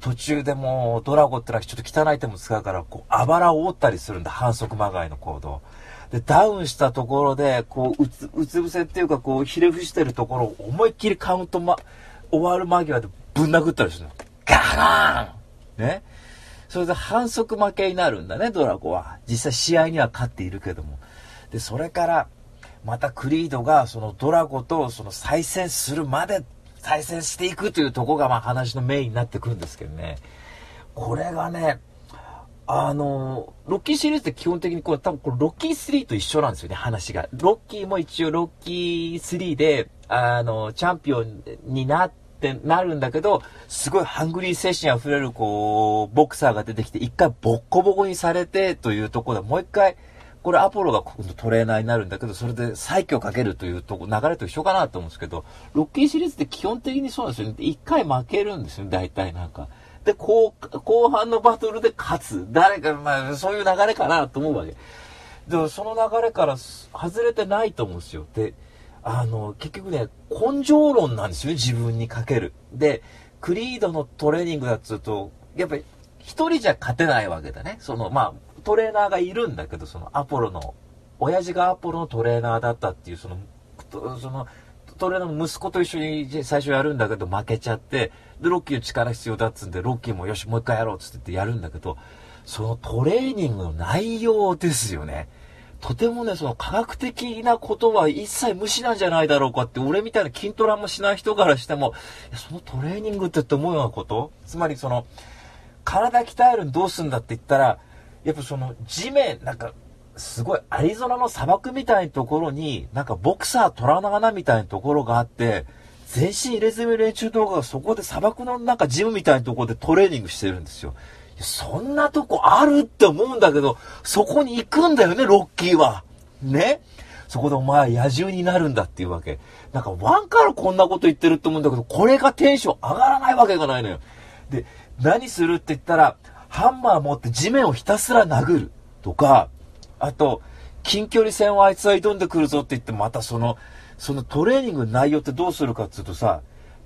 途中でもうドラゴってのはちょっと汚い手も使うから、こう、あばらを折ったりするんだ、反則まがいの行動。で、ダウンしたところで、こう、うつ、うつ伏せっていうか、こう、ひれ伏してるところを思いっきりカウントま、終わる間際でぶん殴ったりするの。ガーンね。それで反則負けになるんだね、ドラゴは。実際試合には勝っているけども。で、それから、またクリードが、そのドラゴとその再戦するまでっ対戦していくというとこがまあ話のメインになってくるんですけどね。これがね、あの、ロッキーシリーズって基本的にこれ多分これロッキー3と一緒なんですよね、話が。ロッキーも一応ロッキー3で、あの、チャンピオンになってなるんだけど、すごいハングリー精神溢れるこう、ボクサーが出てきて、一回ボッコボコにされてというところでもう一回、これアポロが今度トレーナーになるんだけど、それで再起をかけるというとこ、流れと一緒かなと思うんですけど、ロッキーシリーズって基本的にそうなんですよね。一回負けるんですよね、大体なんか。で、後、後半のバトルで勝つ。誰か、まあ、そういう流れかなと思うわけ。でも、その流れから外れてないと思うんですよ。で、あの、結局ね、根性論なんですよね、自分にかける。で、クリードのトレーニングだっつうと、やっぱり、一人じゃ勝てないわけだね。その、まあ、トレーナーがいるんだけど、そのアポロの、親父がアポロのトレーナーだったっていう、その、その、トレーナーの息子と一緒に最初やるんだけど負けちゃって、で、ロッキーの力必要だっつんで、ロッキーもよし、もう一回やろうっつってやるんだけど、そのトレーニングの内容ですよね。とてもね、その科学的なことは一切無視なんじゃないだろうかって、俺みたいな筋トラもしない人からしても、そのトレーニングってって思うようなこと？つまりその、体鍛えるにどうすんだって言ったら、やっぱその地面、なんか、すごいアリゾナの砂漠みたいなところに、なんかボクサー虎の穴みたいなところがあって、全身入れ墨練習動画がそこで砂漠のなんかジムみたいなところでトレーニングしてるんですよ。そんなとこあるって思うんだけど、そこに行くんだよね、ロッキーは。ね？そこでお前は野獣になるんだっていうわけ。なんかワンからこんなこと言ってるって思うんだけど、これがテンション上がらないわけがないのよ。で、何するって言ったら、ハンマー持って地面をひたすら殴るとか、あと、近距離戦をあいつは挑んでくるぞって言って、またその、そのトレーニングの内容ってどうするかっていうとさ、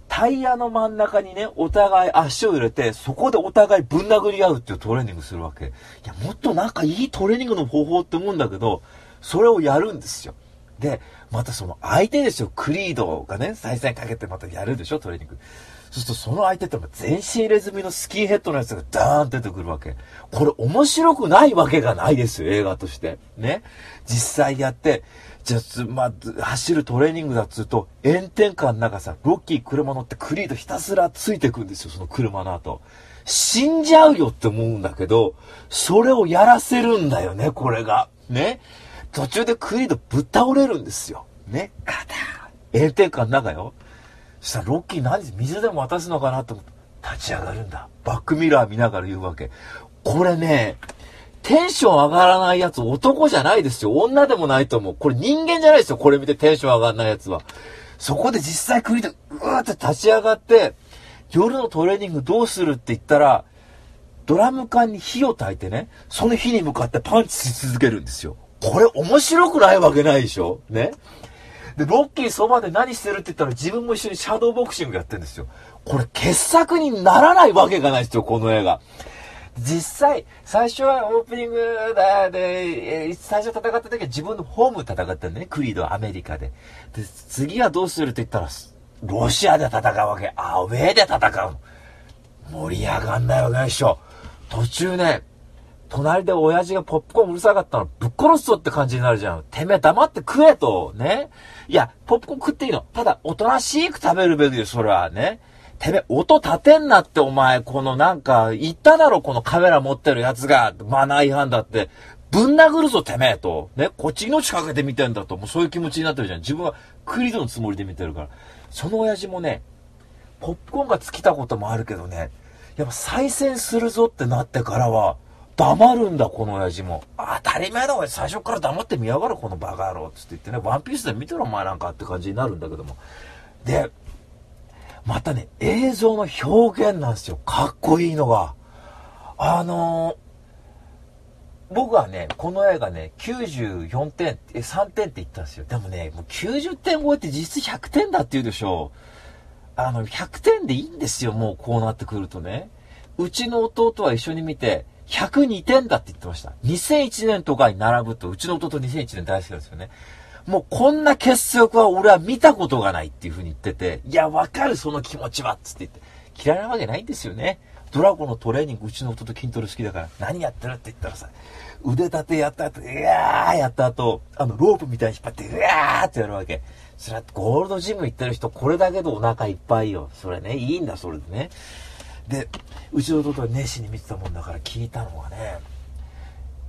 タイヤの真ん中にね、お互い足を入れて、そこでお互いぶん殴り合うっていうトレーニングするわけ。いや、もっとなんかいいトレーニングの方法って思うんだけど、それをやるんですよ。で、またその相手ですよ、クリードがね、再戦かけてまたやるでしょ、トレーニング。そうするとその相手って全身入れ墨のスキンヘッドのやつがダーン出てくるわけ。これ面白くないわけがないですよ、映画として。ね。実際やって、じゃあ、まあ、走るトレーニングだっつうと、炎天下の中さ、ロッキー車乗ってクリードひたすらついてくんですよ、その車の後。死んじゃうよって思うんだけど、それをやらせるんだよね、これが。ね。途中でクリードぶっ倒れるんですよ。ね。ガタン。炎天下の中よ。そしたらロッキー何水でも渡すのかなと思って立ち上がるんだ。バックミラー見ながら言うわけ。これね、テンション上がらないやつ男じゃないですよ。女でもないと思う。これ人間じゃないですよ。これ見てテンション上がらないやつは。そこで実際クリード、うーって立ち上がって、夜のトレーニングどうするって言ったら、ドラム缶に火を焚いてね、その火に向かってパンチし続けるんですよ。これ面白くないわけないでしょ？ね？で、ロッキーそばで何してるって言ったら自分も一緒にシャドーボクシングやってるんですよ。これ傑作にならないわけがないですよ、この映画。実際、最初はオープニングだで、最初戦った時は自分のホーム戦ったんだね、クリードアメリカで。で、次はどうするって言ったら、ロシアで戦うわけ。アウェーで戦う。盛り上がんないわけないしょ。途中ね、隣で親父がポップコーンうるさかったのぶっ殺すぞって感じになるじゃん。てめえ黙って食えと、ね。いや、ポップコーン食っていいの。ただ、おとなしく食べるべきよ、それはね。てめえ、音立てんなってお前、このなんか、言っただろ、このカメラ持ってるやつが、マナー違反だって。ぶん殴るぞ、てめえと。ね、こっち命かけて見てんだと。もうそういう気持ちになってるじゃん。自分はクリドのつもりで見てるから。その親父もね、ポップコーンが尽きたこともあるけどね、やっぱ再戦するぞってなってからは、黙るんだ、この親父も。当たり前だ、おい。最初から黙って見やがる、このバカ野郎。つって言ってね、ワンピースで見てろ、お前なんかって感じになるんだけども。で、またね、映像の表現なんですよ。かっこいいのが。あのー、僕はね、この映画ね、94点、え、3点って言ったんですよ。でもね、もう90点超えて実質100点だって言うでしょう。あの、100点でいいんですよ、もうこうなってくるとね。うちの弟は一緒に見て、102点だって言ってました。2001年とかに並ぶと、うちの弟2001年大好きなんですよね。もうこんな結束は俺は見たことがないっていう風に言ってて、いや、わかるその気持ちはっつって言って、嫌いなわけないんですよね。ドラゴンのトレーニング、うちの夫と筋トレ好きだから、何やってるって言ったらさ、腕立てやった後、うわーやった後、あの、ロープみたいに引っ張って、うわーってやるわけ。それはゴールドジム行ってる人、これだけでお腹いっぱいよ。それね、いいんだ、それでね。で、うちの弟は熱心に見てたもんだから聞いたのがね、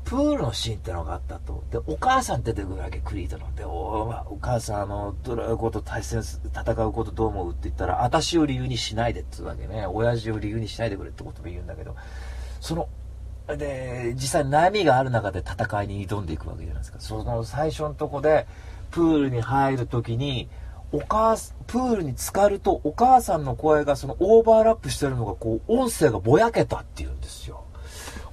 プールのシーンってのがあったと。で、お母さん出てくるわけ、クリードの。で、おお母さん、あの、どういうこと対戦、戦うことどう思うって言ったら、私を理由にしないでって言うわけね。親父を理由にしないでくれってことも言うんだけど、その、で、実際悩みがある中で戦いに挑んでいくわけじゃないですか。その最初のとこで、プールに入るときに、お母プールに浸かるとお母さんの声がそのオーバーラップしてるのがこう音声がぼやけたっていうんですよ。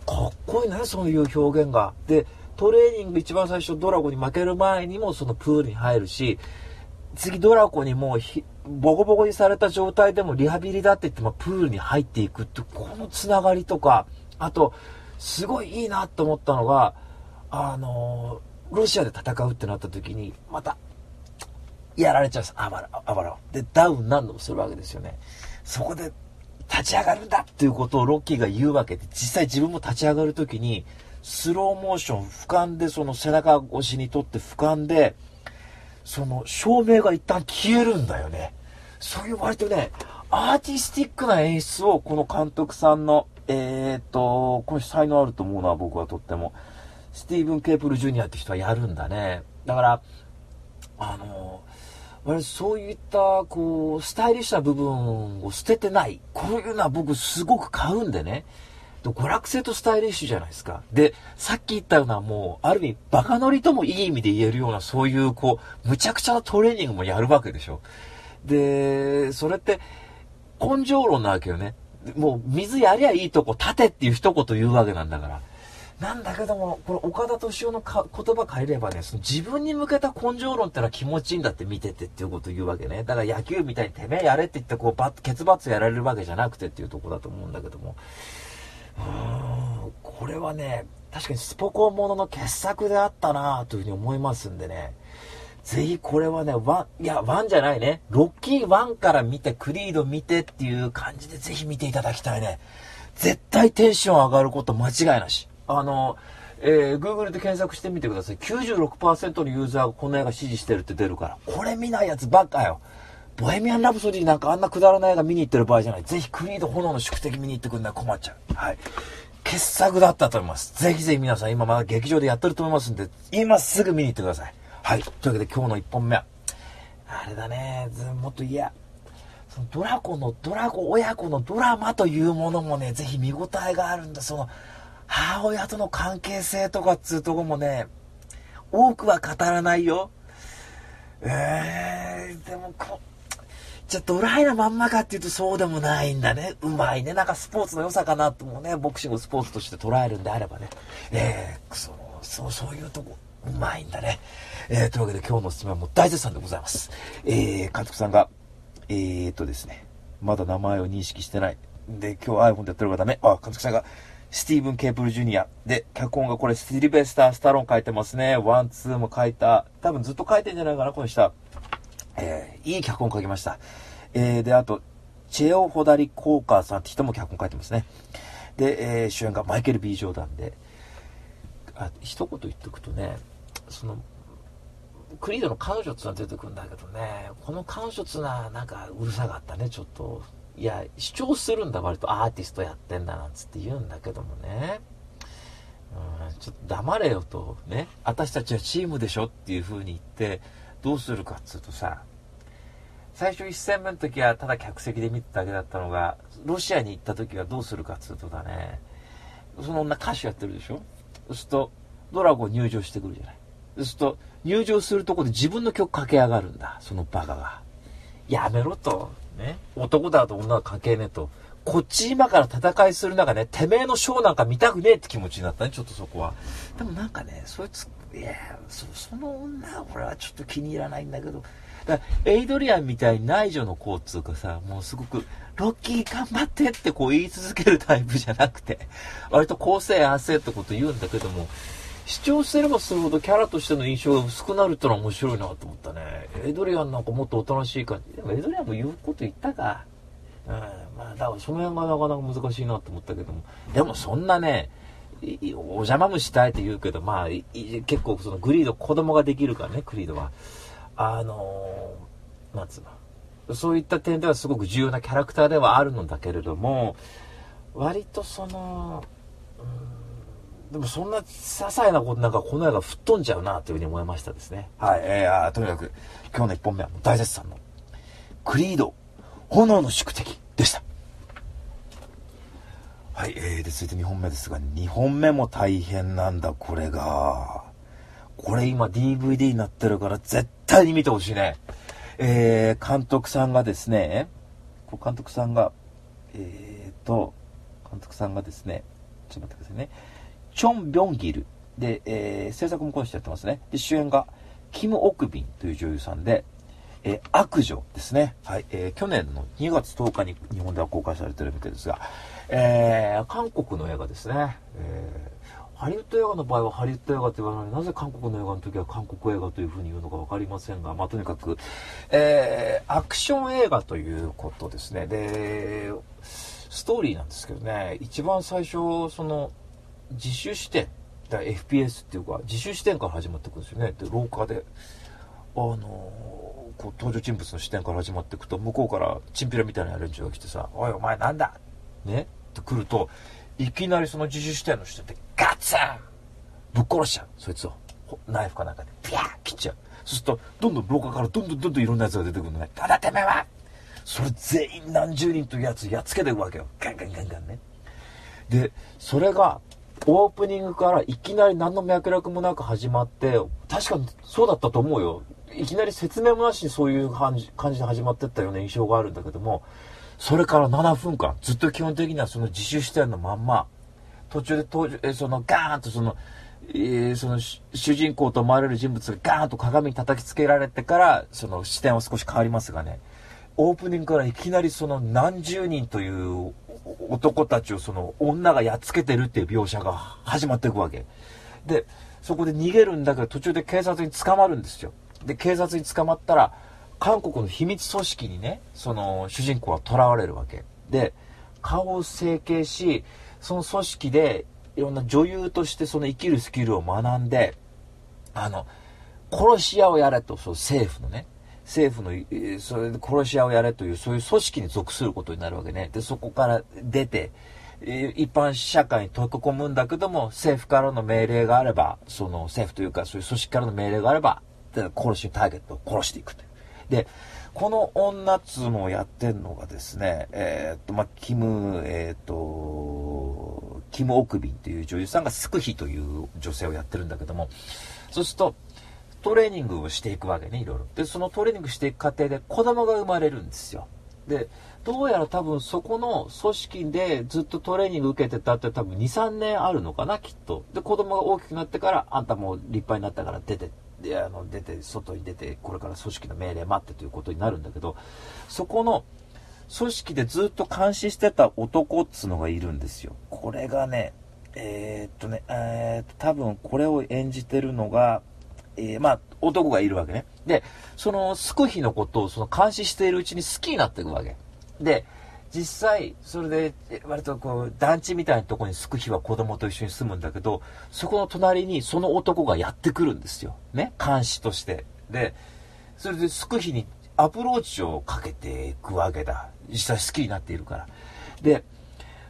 かっこいいね、そういう表現が。で、トレーニング一番最初ドラゴンに負ける前にもそのプールに入るし、次ドラゴンにもうボコボコにされた状態でもリハビリだって言ってもプールに入っていくってこのつながりとか、あと、すごいいいなと思ったのが、あのロシアで戦うってなった時に、またやられちゃうんです。あばら、あばら。で、ダウン何度もするわけですよね。そこで立ち上がるんだっていうことをロッキーが言うわけで、実際自分も立ち上がるときに、スローモーション、俯瞰でその背中越しにとって俯瞰で、その照明が一旦消えるんだよね。そういう割とね、アーティスティックな演出をこの監督さんの、えー、っと、この才能あると思うのは僕はとっても、スティーブン・ケープル・ジュニアって人はやるんだね。だから、あの我そういったこうスタイリッシュな部分を捨ててないこういうのは僕すごく買うんでね娯楽性とスタイリッシュじゃないですか。で、さっき言ったようなもう、ある意味、バカ乗りともいい意味で言えるような、そういうこう、むちゃくちゃなトレーニングもやるわけでしょ。で、それって、根性論なわけよね。もう、水やりゃいいとこ立てっていう一言言うわけなんだから。なんだけども、これ岡田敏夫のか言葉変えればね、その自分に向けた根性論ってのは気持ちいいんだって見ててっていうことを言うわけね。だから野球みたいにてめえやれって言ってこうバッ、ケツバツやられるわけじゃなくてっていうとこだと思うんだけども。うーん、これはね、確かにスポコンものの傑作であったなというふうに思いますんでね。ぜひこれはね、ワン、いや、ワンじゃないね。ロッキーワンから見て、クリード見てっていう感じでぜひ見ていただきたいね。絶対テンション上がること間違いなし。あの、えー、Google で検索してみてください。96%のユーザーがこの映画支持してるって出るから。これ見ないやつばっかよ。ボヘミアン・ラプソディなんかあんなくだらない映画見に行ってる場合じゃない。ぜひクリード炎の宿敵見に行ってくんない困っちゃう。はい。傑作だったと思います。ぜひぜひ皆さん今まだ劇場でやってると思いますんで、今すぐ見に行ってください。はい。というわけで今日の1本目は、あれだね、もっと嫌。そのドラゴンの、ドラゴン親子のドラマというものもね、ぜひ見応えがあるんだ。その、母親との関係性とかっつうとこもね、多くは語らないよ。えー、でもこ、じゃあドライなまんまかっていうとそうでもないんだね。うまいね。なんかスポーツの良さかなともね、ボクシングスポーツとして捉えるんであればね。えー、そそう、そういうとこ、うまいんだね。えー、というわけで今日のおすすめはもう大絶賛でございます。えー、監督さんが、えーとですね、まだ名前を認識してない。で、今日 iPhone でやってるからダメ。あ、監督さんが、スティーブン・ケープル・ジュニア。で、脚本がこれ、シリベスター・スタロン書いてますね。ワン、ツーも書いた。多分ずっと書いてんじゃないかな、この人は。えー、いい脚本書きました。えー、で、あと、チェオ・ホダリ・コーカーさんって人も脚本書いてますね。で、えー、主演がマイケル・ B・ ジョーダンで、あ、一言言っとくとね、その、クリードの彼女ってのは出てくるんだけどね、この彼女ってのはなんかうるさかったね、ちょっと。いや、主張するんだ、割とアーティストやってんだなんつって言うんだけどもね。うん、ちょっと黙れよと、ね。私たちはチームでしょっていう風に言って、どうするかっつうとさ、最初1戦目の時はただ客席で見てただけだったのが、ロシアに行った時はどうするかっつうとだね、その女歌手やってるでしょそうすると、ドラゴン入場してくるじゃない。そうすると、入場するとこで自分の曲かけ上がるんだ、そのバカが。やめろと。ね、男だと女は関係ねえと。こっち今から戦いする中ね、てめえのショーなんか見たくねえって気持ちになったね、ちょっとそこは。でもなんかね、そいつ、いやそ、その女は俺はちょっと気に入らないんだけど、だエイドリアンみたいに内助の子っつうかさ、もうすごく、ロッキー頑張ってってこう言い続けるタイプじゃなくて、割と構成安静ってこと言うんだけども、視聴すればするほどキャラとしての印象が薄くなるってのは面白いなと思ったね。エドリアンなんかもっとおとなしい感じ。でもエドリアンも言うこと言ったか。うん。まあ、だからその辺がなかなか難しいなと思ったけども。でもそんなね、お邪魔虫したいって言うけど、まあ、結構そのグリード、子供ができるからね、クリードは。あのー、なんつうの。そういった点ではすごく重要なキャラクターではあるのだけれども、割とその、でもそんな些細なことなんかこの映画吹っ飛んじゃうなというふうに思いましたですね。はい、えー、とにかく今日の1本目は大絶賛のクリード炎の宿敵でした。はい、えー、で続いて2本目ですが、2本目も大変なんだ、これが。これ今 DVD になってるから絶対に見てほしいね。えー、監督さんがですね、監督さんが、えーと、監督さんがですね、ちょっと待ってくださいね。チョン・ビョンギルで、えー、制作もこの人やってますね。で、主演が、キム・オクビンという女優さんで、えー、悪女ですね。はい。えー、去年の2月10日に日本では公開されてるみたいですが、えー、韓国の映画ですね。えー、ハリウッド映画の場合はハリウッド映画と言わないなぜ韓国の映画の時は韓国映画というふうに言うのか分かりませんが、まあ、とにかく、えー、アクション映画ということですね。で、ストーリーなんですけどね、一番最初、その、自主視点だ FPS っていうか自主視点から始まっていくんですよね。で廊下であのこう登場人物の視点から始まっていくと向こうからチンピラみたいな連中が来てさ「おいお前なんだ!」ね？って来るといきなりその自主視点の視点でガツン！ぶっ殺しちゃう。そいつを。ナイフかなんかでピャー切っちゃう。そうするとどんどん廊下からどんどんどんどんいろんなやつが出てくるのね「ただてめえは!」それ全員何十人というやつやっつけていくわけよ。ガンガンガンガンね。でそれがオープニングからいきなり何の脈絡もなく始まって、確かにそうだったと思うよ。いきなり説明もなしにそういう感じ感じで始まってったような印象があるんだけども、それから7分間、ずっと基本的にはその自主視点のまんま、途中で登場、えそのガーンとその、えー、その主人公と思われる人物がガーンと鏡に叩きつけられてから、その視点は少し変わりますがね、オープニングからいきなりその何十人という男たちをその女がやっつけてるっていう描写が始まっていくわけ。で、そこで逃げるんだけど途中で警察に捕まるんですよ。で、警察に捕まったら、韓国の秘密組織にね、その主人公は囚われるわけ。で、顔を整形し、その組織でいろんな女優としてその生きるスキルを学んで、あの、殺し屋をやれと、そう政府のね、政府の、それで殺し屋をやれという、そういう組織に属することになるわけね。で、そこから出て、一般社会に溶け込むんだけども、政府からの命令があれば、その政府というか、そういう組織からの命令があれば、殺しターゲットを殺していくという。で、この女っつうのをやってんのがですね、えー、っと、まあ、キム、えー、っと、キム・オクビンっていう女優さんがスクヒという女性をやってるんだけども、そうすると、トレーニングをしていくわけね、いろいろ。で、そのトレーニングしていく過程で子供が生まれるんですよ。で、どうやら多分そこの組織でずっとトレーニング受けてたって多分2、3年あるのかな、きっと。で、子供が大きくなってから、あんたもう立派になったから出てであの出て外に出てこれから組織の命令待ってということになるんだけどそこの組織でずっと監視してた男っつうのがいるんですよこれがねえー、っとねえー、っと多分これを演じてるのがえー、まあ男がいるわけねでそのスクヒのことをその監視しているうちに好きになっていくわけで実際、それで、割とこう、団地みたいなとこにすく日は子供と一緒に住むんだけど、そこの隣にその男がやってくるんですよ。ね？監視として。で、それですく日にアプローチをかけていくわけだ。実際好きになっているから。で、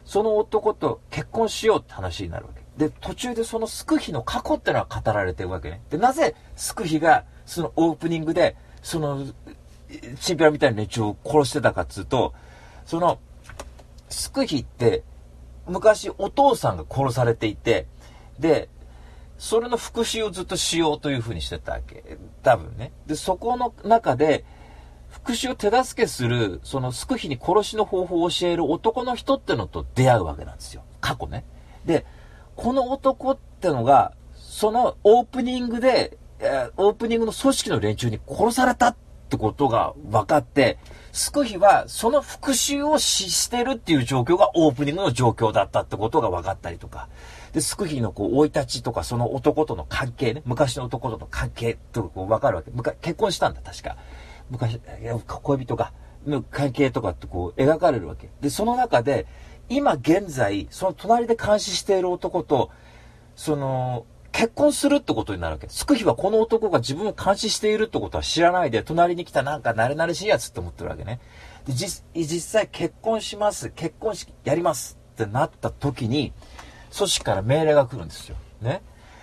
その男と結婚しようって話になるわけ。で、途中でそのスクヒの過去ってのは語られてるわけね。で、なぜスクヒがそのオープニングで、その、チンピラみたいな連中を殺してたかっつうと、その、スクヒって、昔お父さんが殺されていて、で、それの復讐をずっとしようというふうにしてたわけ。多分ね。で、そこの中で、復讐を手助けする、そのスクヒに殺しの方法を教える男の人ってのと出会うわけなんですよ。過去ね。で、この男ってのが、そのオープニングで、オープニングの組織の連中に殺されたってことが分かって、スクヒはその復讐をししてるっていう状況がオープニングの状況だったってことが分かったりとか。で、スクヒのこう、生い立ちとか、その男との関係ね、昔の男との関係とかこう分かるわけ。結婚したんだ、確か。昔、恋人が、の関係とかってこう、描かれるわけ。で、その中で、今現在、その隣で監視している男と、その、結婚するってことになるわけ。スクヒはこの男が自分を監視しているってことは知らないで、隣に来たなんか慣れ慣れしいやつって思ってるわけね。で、実、実際結婚します。結婚式やりますってなった時に、組織から命令が来るんですよ。ね。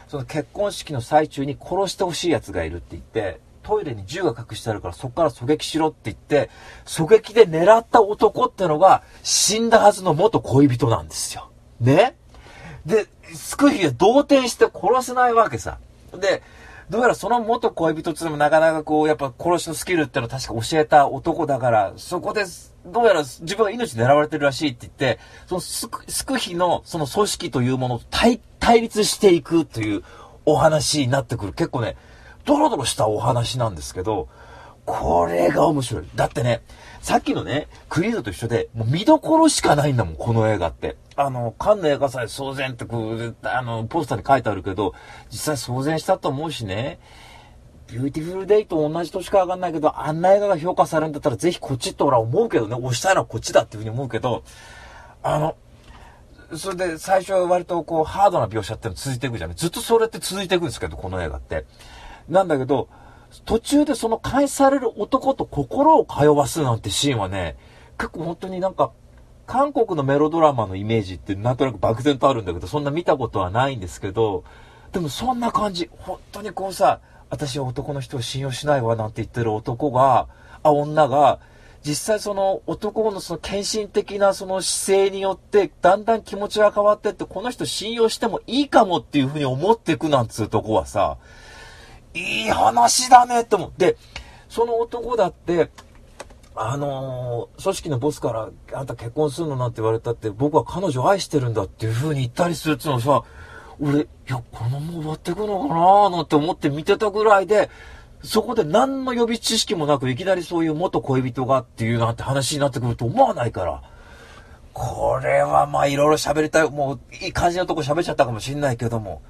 その結婚式の最中に殺してほしい奴がいるって言って、トイレに銃が隠してあるからそこから狙撃しろって言って、狙撃で狙った男ってのが死んだはずの元恋人なんですよ。ね？で、スクヒは動転して殺せないわけさ。で、どうやらその元恋人ってのもなかなかこう、やっぱ殺しのスキルってのを確か教えた男だから、そこで、どうやら自分が命狙われてるらしいって言って、そのスクスクヒのその組織というものと対対立していくというお話になってくる。結構ね、ドロドロしたお話なんですけど、これが面白い。だってね、さっきのね、クリードと一緒で、もう見どころしかないんだもん、この映画って。あの、カンの映画祭騒然ってこう、あの、ポスターに書いてあるけど、実際騒然したと思うしね、ビューティフルデイと同じ年かわかんないけど、あんな映画が評価されるんだったらぜひこっちって俺は思うけどね、押したいのはこっちだっていうふうに思うけど、あの、それで最初は割とこうハードな描写っての続いていくじゃないずっとそれって続いていくんですけど、この映画って。なんだけど、途中でその監視される男と心を通わすなんてシーンはね、結構本当になんか、韓国のメロドラマのイメージってなんとなく漠然とあるんだけど、そんな見たことはないんですけど、でもそんな感じ。本当にこうさ、私は男の人を信用しないわなんて言ってる男が、あ、女が、実際その男のその献身的なその姿勢によって、だんだん気持ちが変わってって、この人信用してもいいかもっていうふうに思っていくなんつうとこはさ、いい話だねって思って、その男だって、あのー組織のボスから、あんた結婚するのなんて言われたって、僕は彼女を愛してるんだっていう風に言ったりするっていうのはさ、俺、いや、このまま終わっていくのかななんて思って見てたぐらいで、そこで何の予備知識もなく、いきなりそういう元恋人がっていうなんて話になってくると思わないから。これはまあいろいろ喋りたい、もういい感じのとこ喋っちゃったかもしんないけども、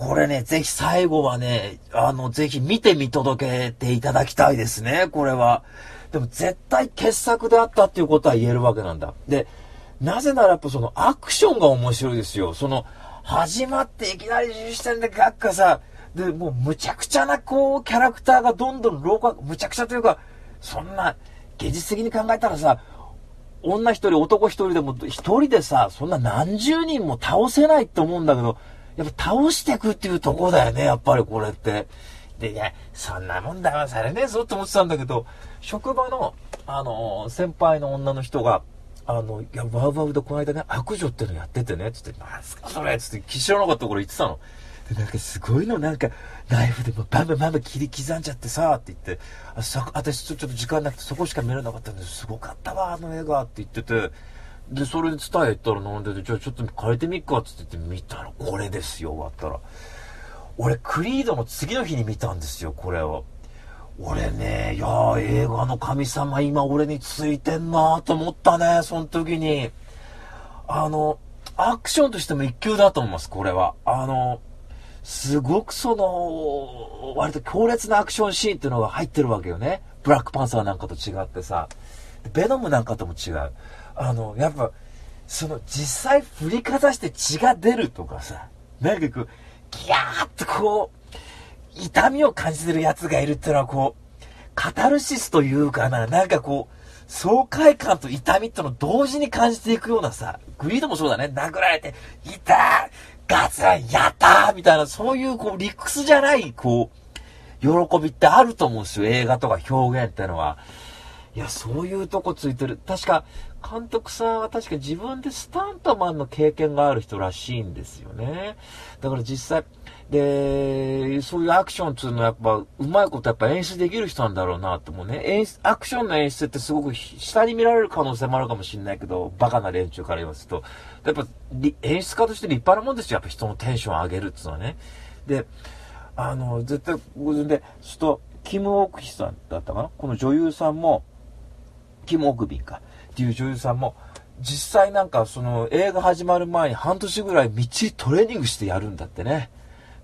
これね、ぜひ最後はね、あの、ぜひ見て見届けていただきたいですね、これは。でも絶対傑作であったっていうことは言えるわけなんだ。で、なぜならやっぱそのアクションが面白いですよ。その、始まっていきなり10視点でガッカさ、で、もうむちゃくちゃなこう、キャラクターがどんどん老化、むちゃくちゃというか、そんな、現実的に考えたらさ、女一人、男一人でも、一人でさ、そんな何十人も倒せないって思うんだけど、やっぱ倒していくっていうとこだよね、やっぱりこれって。でね、そんなもん騙されねえぞって思ってたんだけど、職場の、あの、先輩の女の人が、あの、いや、ワウワウでこの間ね、悪女ってのやっててね、つって、なんすかそれつって、気知らなかった頃言ってたの。で、なんかすごいの、なんか、ナイフでもバンバンバンバン切り刻んじゃってさ、って言って、あさ私ちょっと時間なくてそこしか見れなかったんです、すごかったわ、あの映画って言ってて、で、それで伝えたら飲んでて、じゃあちょっと借りてみっか、って言って見たら、これですよ、終わったら。俺、クリードの次の日に見たんですよ、これを。俺ね、いや、映画の神様、今俺についてんなと思ったね、その時に。あの、アクションとしても一級だと思います、これは。あの、すごくその、割と強烈なアクションシーンっていうのが入ってるわけよね。ブラックパンサーなんかと違ってさ。ベノムなんかとも違う。あの、やっぱ、その実際振りかざして血が出るとかさ、なんかこう、ギャーってこう、痛みを感じてる奴がいるっていうのはこう、カタルシスというかな、なんかこう、爽快感と痛みってのを同時に感じていくようなさ、グリードもそうだね、殴られて、痛ーガツンやったーみたいな、そういうこう、理屈じゃない、こう、喜びってあると思うんですよ、映画とか表現ってのは。いや、そういうとこついてる。確か、監督さんは確か自分でスタントマンの経験がある人らしいんですよね。だから実際、で、そういうアクションっていうのはやっぱ、うまいことやっぱ演出できる人なんだろうなって思うね。演出、アクションの演出ってすごく下に見られる可能性もあるかもしれないけど、バカな連中から言わすと。やっぱ、演出家として立派なもんですよ。やっぱ人のテンションを上げるっていうのはね。で、あの、絶対、ご存で、ちょっと、キム・オクヒさんだったかな？この女優さんも、キム・オクビンか。っていう女優さんも、実際なんかその映画始まる前に半年ぐらいみっちりトレーニングしてやるんだってね。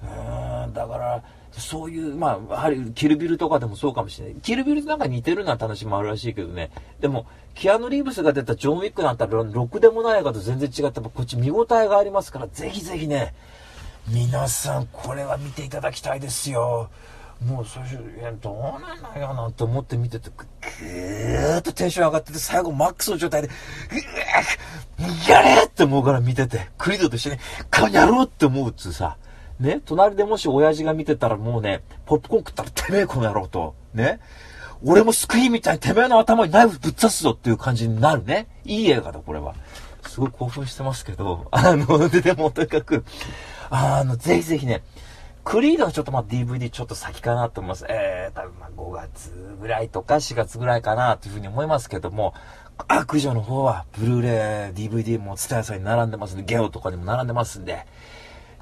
うーん、だから、そういう、まあ、やはり、キルビルとかでもそうかもしれない。キルビルとなんか似てるなんて話もあるらしいけどね。でも、キアヌ・リーブスが出たジョン・ウィックなんてろくでもない映画と全然違って、こっち見応えがありますから、ぜひぜひね、皆さんこれは見ていただきたいですよ。もう最初、いや、どうなんのよなんて思って見てて、ぐーっとテンション上がってて、最後マックスの状態で、ぐーやれって思うから見てて、クリードと一緒に、顔やろうって思うっつうさ。ね、隣でもし親父が見てたらもうね、ポップコーン食ったらてめえこの野郎と。ね。俺もスクイーンみたいにてめえの頭にナイフぶっ刺すぞっていう感じになるね。いい映画だ、これは。すごい興奮してますけど、あの、で、でもとにかく、あの、ぜひぜひね、クリードはちょっとまあ DVD ちょっと先かなと思います。えー、多分まあ5月ぐらいとか4月ぐらいかなというふうに思いますけども、悪女の方はブルーレイ、DVD もツタヤさんに並んでますんで、ゲオとかにも並んでますんで、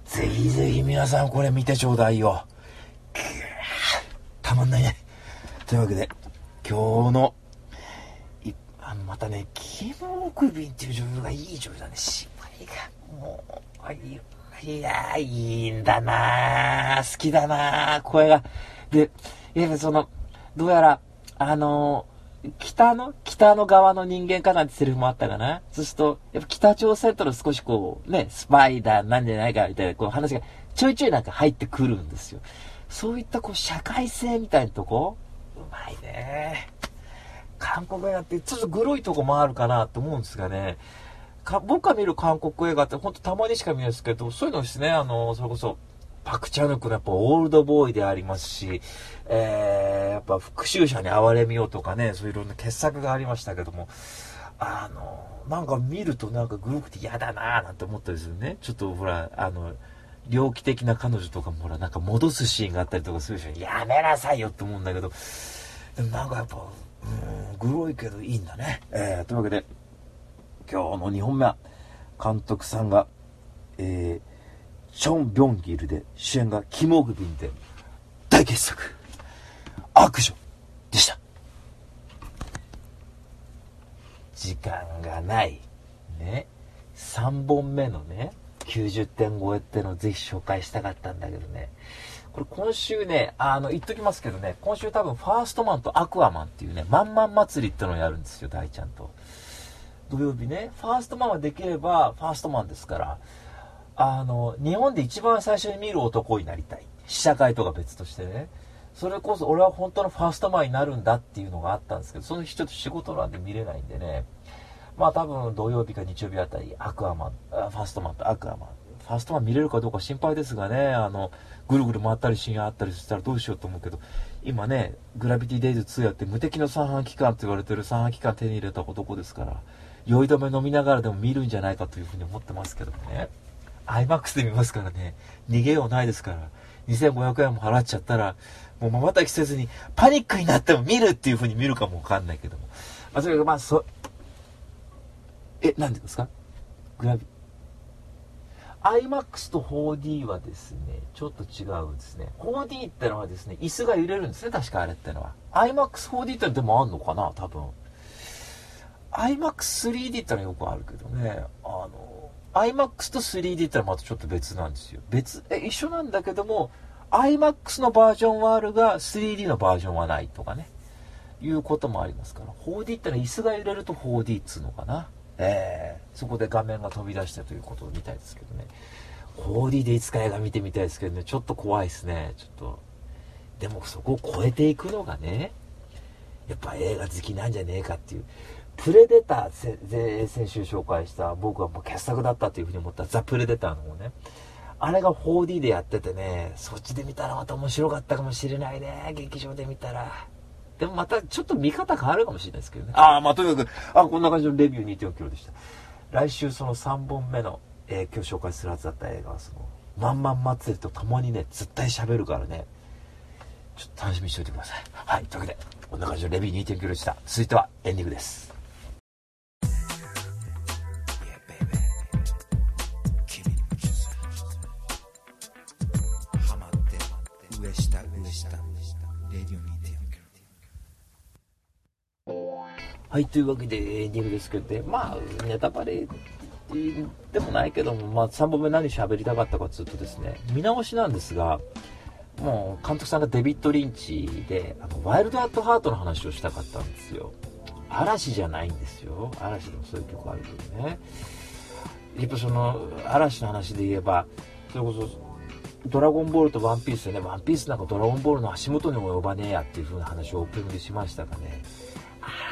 ぜひぜひ皆さんこれ見てちょうだいよ。たまんないね。というわけで、今日の、あのまたね、キム・オクビンっていう女優がいい女優だね。芝居が、もう、あいいいやいいんだな好きだな声が。で、いや、その、どうやら、あの北の、北の側の人間かなんてセリフもあったかな？そうすると、やっぱ北朝鮮との少しこう、ね、スパイダーなんじゃないかみたいな、こう話がちょいちょいなんか入ってくるんですよ。そういったこう、社会性みたいなとこ、うまいね。韓国映画ってちょっとグロいとこもあるかなと思うんですがね。か僕が見る韓国映画ってほんとたまにしか見ないですけど、そういうのですね、あの、それこそ、パクチャヌクのやっぱオールドボーイでありますし、えー、やっぱ復讐者に哀れみようとかね、そういういろんな傑作がありましたけども、あの、なんか見るとなんかグロくて嫌だなーなんて思ったりするね。ちょっとほら、あの、猟奇的な彼女とかもほら、なんか戻すシーンがあったりとかするし。やめなさいよって思うんだけど、でもなんかやっぱ、うん、グロいけどいいんだね。えー、というわけで、今日の2本目は、監督さんが、えー、チョン・ビョンギルで、主演がキム・オグビンで、大傑作、悪女でした。時間がない。ね。3本目のね、90点超えってのをぜひ紹介したかったんだけどね。これ今週ね、あの、言っときますけどね、今週多分ファーストマンとアクアマンっていうね、マンマン祭りってのをやるんですよ、大ちゃんと。土曜日ね、ファーストマンはできればファーストマンですから、あの、日本で一番最初に見る男になりたい。試写会とか別としてね。それこそ俺は本当のファーストマンになるんだっていうのがあったんですけど、その日ちょっと仕事なんで見れないんでね。まあ多分土曜日か日曜日あたり、アクアマン、ファーストマンとアクアマン。ファーストマン見れるかどうか心配ですがね、あの、ぐるぐる回ったりシーンあったりしたらどうしようと思うけど、今ね、グラビティデイズ2やって無敵の三半期間って言われてる三半期間手に入れた男ですから、酔い止め飲みながらでも見るんじゃないかというふうに思ってますけどもね。IMAX で見ますからね、逃げようないですから、2500円も払っちゃったら、もう瞬きせずに、パニックになっても見るっていうふうに見るかもわかんないけども。まあ、それがまあ、そ、え、なんでですか？グラビ、iMAX と 4D はですね、ちょっと違うんですね。4D ってのはですね、椅子が揺れるんですね、確かあれってのは。iMAX4D ってでもあんのかな多分。iMAX3D ってのはよくあるけどね、あの、iMAX と 3D ってのはまたちょっと別なんですよ。別、え、一緒なんだけども、iMAX のバージョンはあるが、3D のバージョンはないとかね、いうこともありますから、4D ってのは椅子が揺れると 4D っつうのかな。えー、そこで画面が飛び出したということみたいですけどね。4D でいつか映画見てみたいですけどね。ちょっと怖いですね。ちょっと。でもそこを超えていくのがねやっぱ映画好きなんじゃねえかっていう。プレデター先週紹介した僕はもう傑作だったというふうに思ったザ・プレデターの方ねあれが 4D でやっててねそっちで見たらまた面白かったかもしれないね劇場で見たらでもまたちょっと見方変わるかもしれないですけどね。ああ、まあとにかく、あこんな感じのレビュー2.4キロでした。来週その3本目の、えー、今日紹介するはずだった映画はその、まんまん祭りと共にね、絶対喋るからね、ちょっと楽しみにしておいてください。はい、というわけで、こんな感じのレビュー2.9キロでした。続いてはエンディングです。はい、というわけでエンディングですけど、ねまあ、ネタバレでもないけども、まあ、3本目何喋りたかったかというとですね、見直しなんですが、もう監督さんがデビッド・リンチで、あのワイルド・アット・ハートの話をしたかったんですよ。嵐じゃないんですよ。嵐でもそういう曲あるけどね。やっぱその、嵐の話で言えば、それこそ、ドラゴンボールとワンピースでね、ワンピースなんかドラゴンボールの足元にも及ばねえやっていう風な話をオープニングでしましたがね、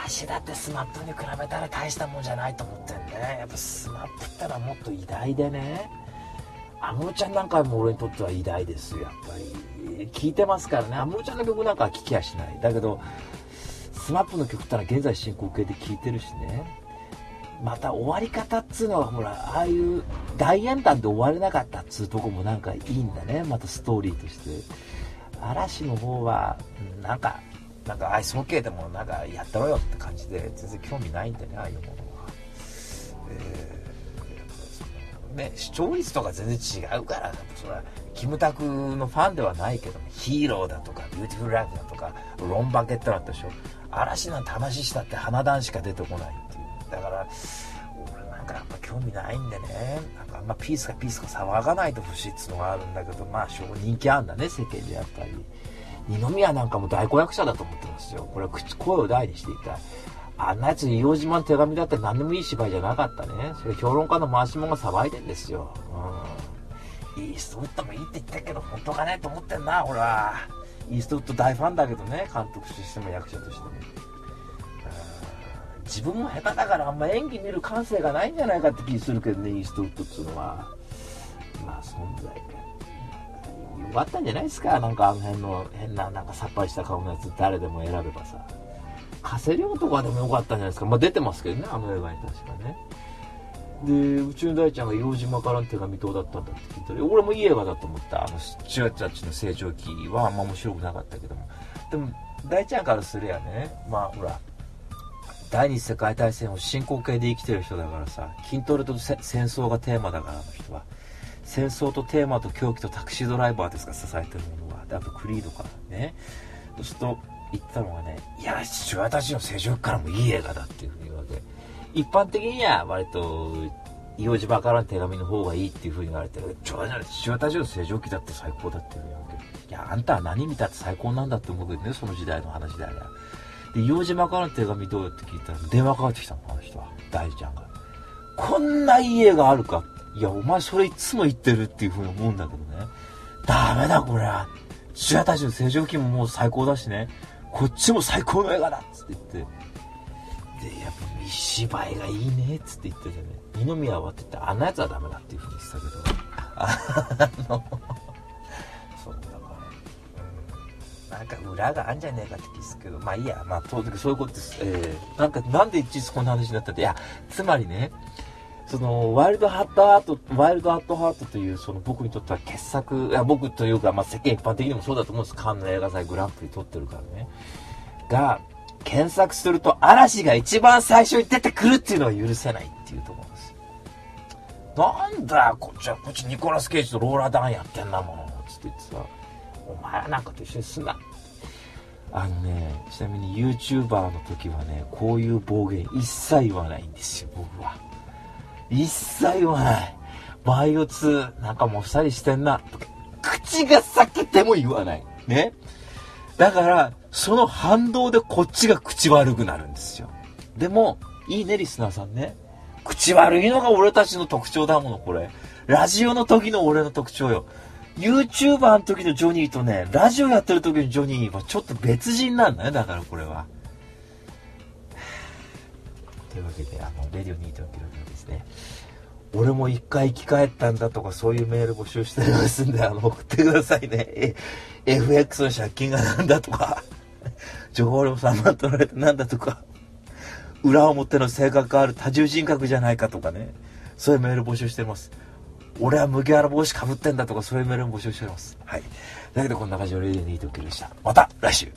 嵐だってスマップに比べたら大したもんじゃないと思ってんね。やっぱスマップったらもっと偉大でね。安室ちゃんなんかも俺にとっては偉大ですやっぱり。聞いてますからね。安室ちゃんの曲なんかは聴きやしない。だけどスマップの曲ったら現在進行形で聴いてるしね。また終わり方っつうのはほらああいう大円団で終われなかったっつうとこもなんかいいんだね。またストーリーとして。嵐の方はなんかなんかアイスホッケーでもなんかやったろよって感じで全然興味ないんでねああいうものは、えー、ね視聴率とか全然違うからそれはキムタクのファンではないけどヒーローだとかビューティフルライフだとかロンバケットだったでしょ。嵐なんて話したって花壇しか出てこないっていう。だから俺なんかやっぱ興味ないんでね。なんかあんまピースかピースか騒がないと不死っつうのがあるんだけどまあ人気あんだね世間でやっぱり。二宮なんかも大子役者だと思ってますよ。これは口、声を大にしていた。あんなやつ硫黄島の手紙だって何でもいい芝居じゃなかったね。それ評論家の回し者が騒いでんですよ。うん。イーストウッドもいいって言ったけど、本当かねと思ってんな、俺は。イーストウッド大ファンだけどね、監督としても役者としても。自分も下手だからあんま演技見る感性がないんじゃないかって気するけどね、イーストウッドっつうのは。まあ、存在か。よかったんじゃないですか？なんかあの辺の変ななんかさっぱりした顔のやつ誰でも選べばさ。加瀬亮とかでもよかったんじゃないですか？まあ出てますけどねあの映画に確かね。で宇宙大ちゃんが硫黄島からの手紙どうだったんだって聞いたら俺もいい映画だと思った。あのチュアたちの成長期はあんま面白くなかったけども。でも大ちゃんからすりゃねまあほら第二次世界大戦を進行形で生きてる人だからさ筋トレと戦争がテーマだからあの人は。戦争とテーマと狂気とタクシードライバーですが支えてるものはあとクリードからね。そうすると言ったのがねいや父親たちの成熟からもいい映画だっていうふうに言うわけ一般的には割と硫黄島からの手紙の方がいいっていうふうに言われてる。父親たちの成長期だって最高だっていうふうに言わけ。いやあんたは何見たって最高なんだって思うけどねその時代の話であればで硫黄島からの手紙どうやって聞いたら電話かかってきたのあの人は。大ちゃんが。こんないい映画あるかいやお前それいつも言ってるっていうふうに思うんだけどね。ダメだこれは父親たちの成長期ももう最高だしね。こっちも最高の映画だっつって言って。でやっぱ見芝居がいいねっつって言っててね。二宮はって言ってあんなやつはダメだっていうふうに言ってたけど。あのそうだから。なんか裏があんじゃねえかって気すけど。まあいいや。まあ当然そういうことです、えー、なんかなんで一日こんな話になったって。いやつまりねそのワイルドハットハートワイルドハットハートというその僕にとっては傑作いや僕というか、まあ、世間一般的にもそうだと思うんです。カンヌ映画祭グランプリ取ってるからね。が検索すると嵐が一番最初に出てくるっていうのは許せないっていうところです。なんだこっちはこっちニコラス・ケイジとローラ・ダンやってんだもんつって言ってさ。お前なんかと一緒にすんな。あのねちなみに YouTuber の時はねこういう暴言一切言わないんですよ僕は。一切言わないバイオ2なんかもう二人してんな口が裂けても言わないねだからその反動でこっちが口悪くなるんですよ。でも、いいね、リスナーさんね。口悪いのが俺たちの特徴だもの、これ。ラジオの時の俺の特徴よ。YouTuber の時のジョニーとね、ラジオやってる時のジョニーはちょっと別人なんだね、だからこれは。というわけで、あの、レディオ2.0キロですね。俺も一回生き返ったんだとかそういうメール募集してますんで、あの、送ってくださいね。FX の借金がなんだとか。<laughs> 情報量3万取られてなんだとか、裏表の性格がある多重人格じゃないかとかね、そういうメール募集してます。俺は麦わら帽子かぶってんだとかそういうメールも募集してます。はい。だけどこんな感じでレディーにいい時でした。また来週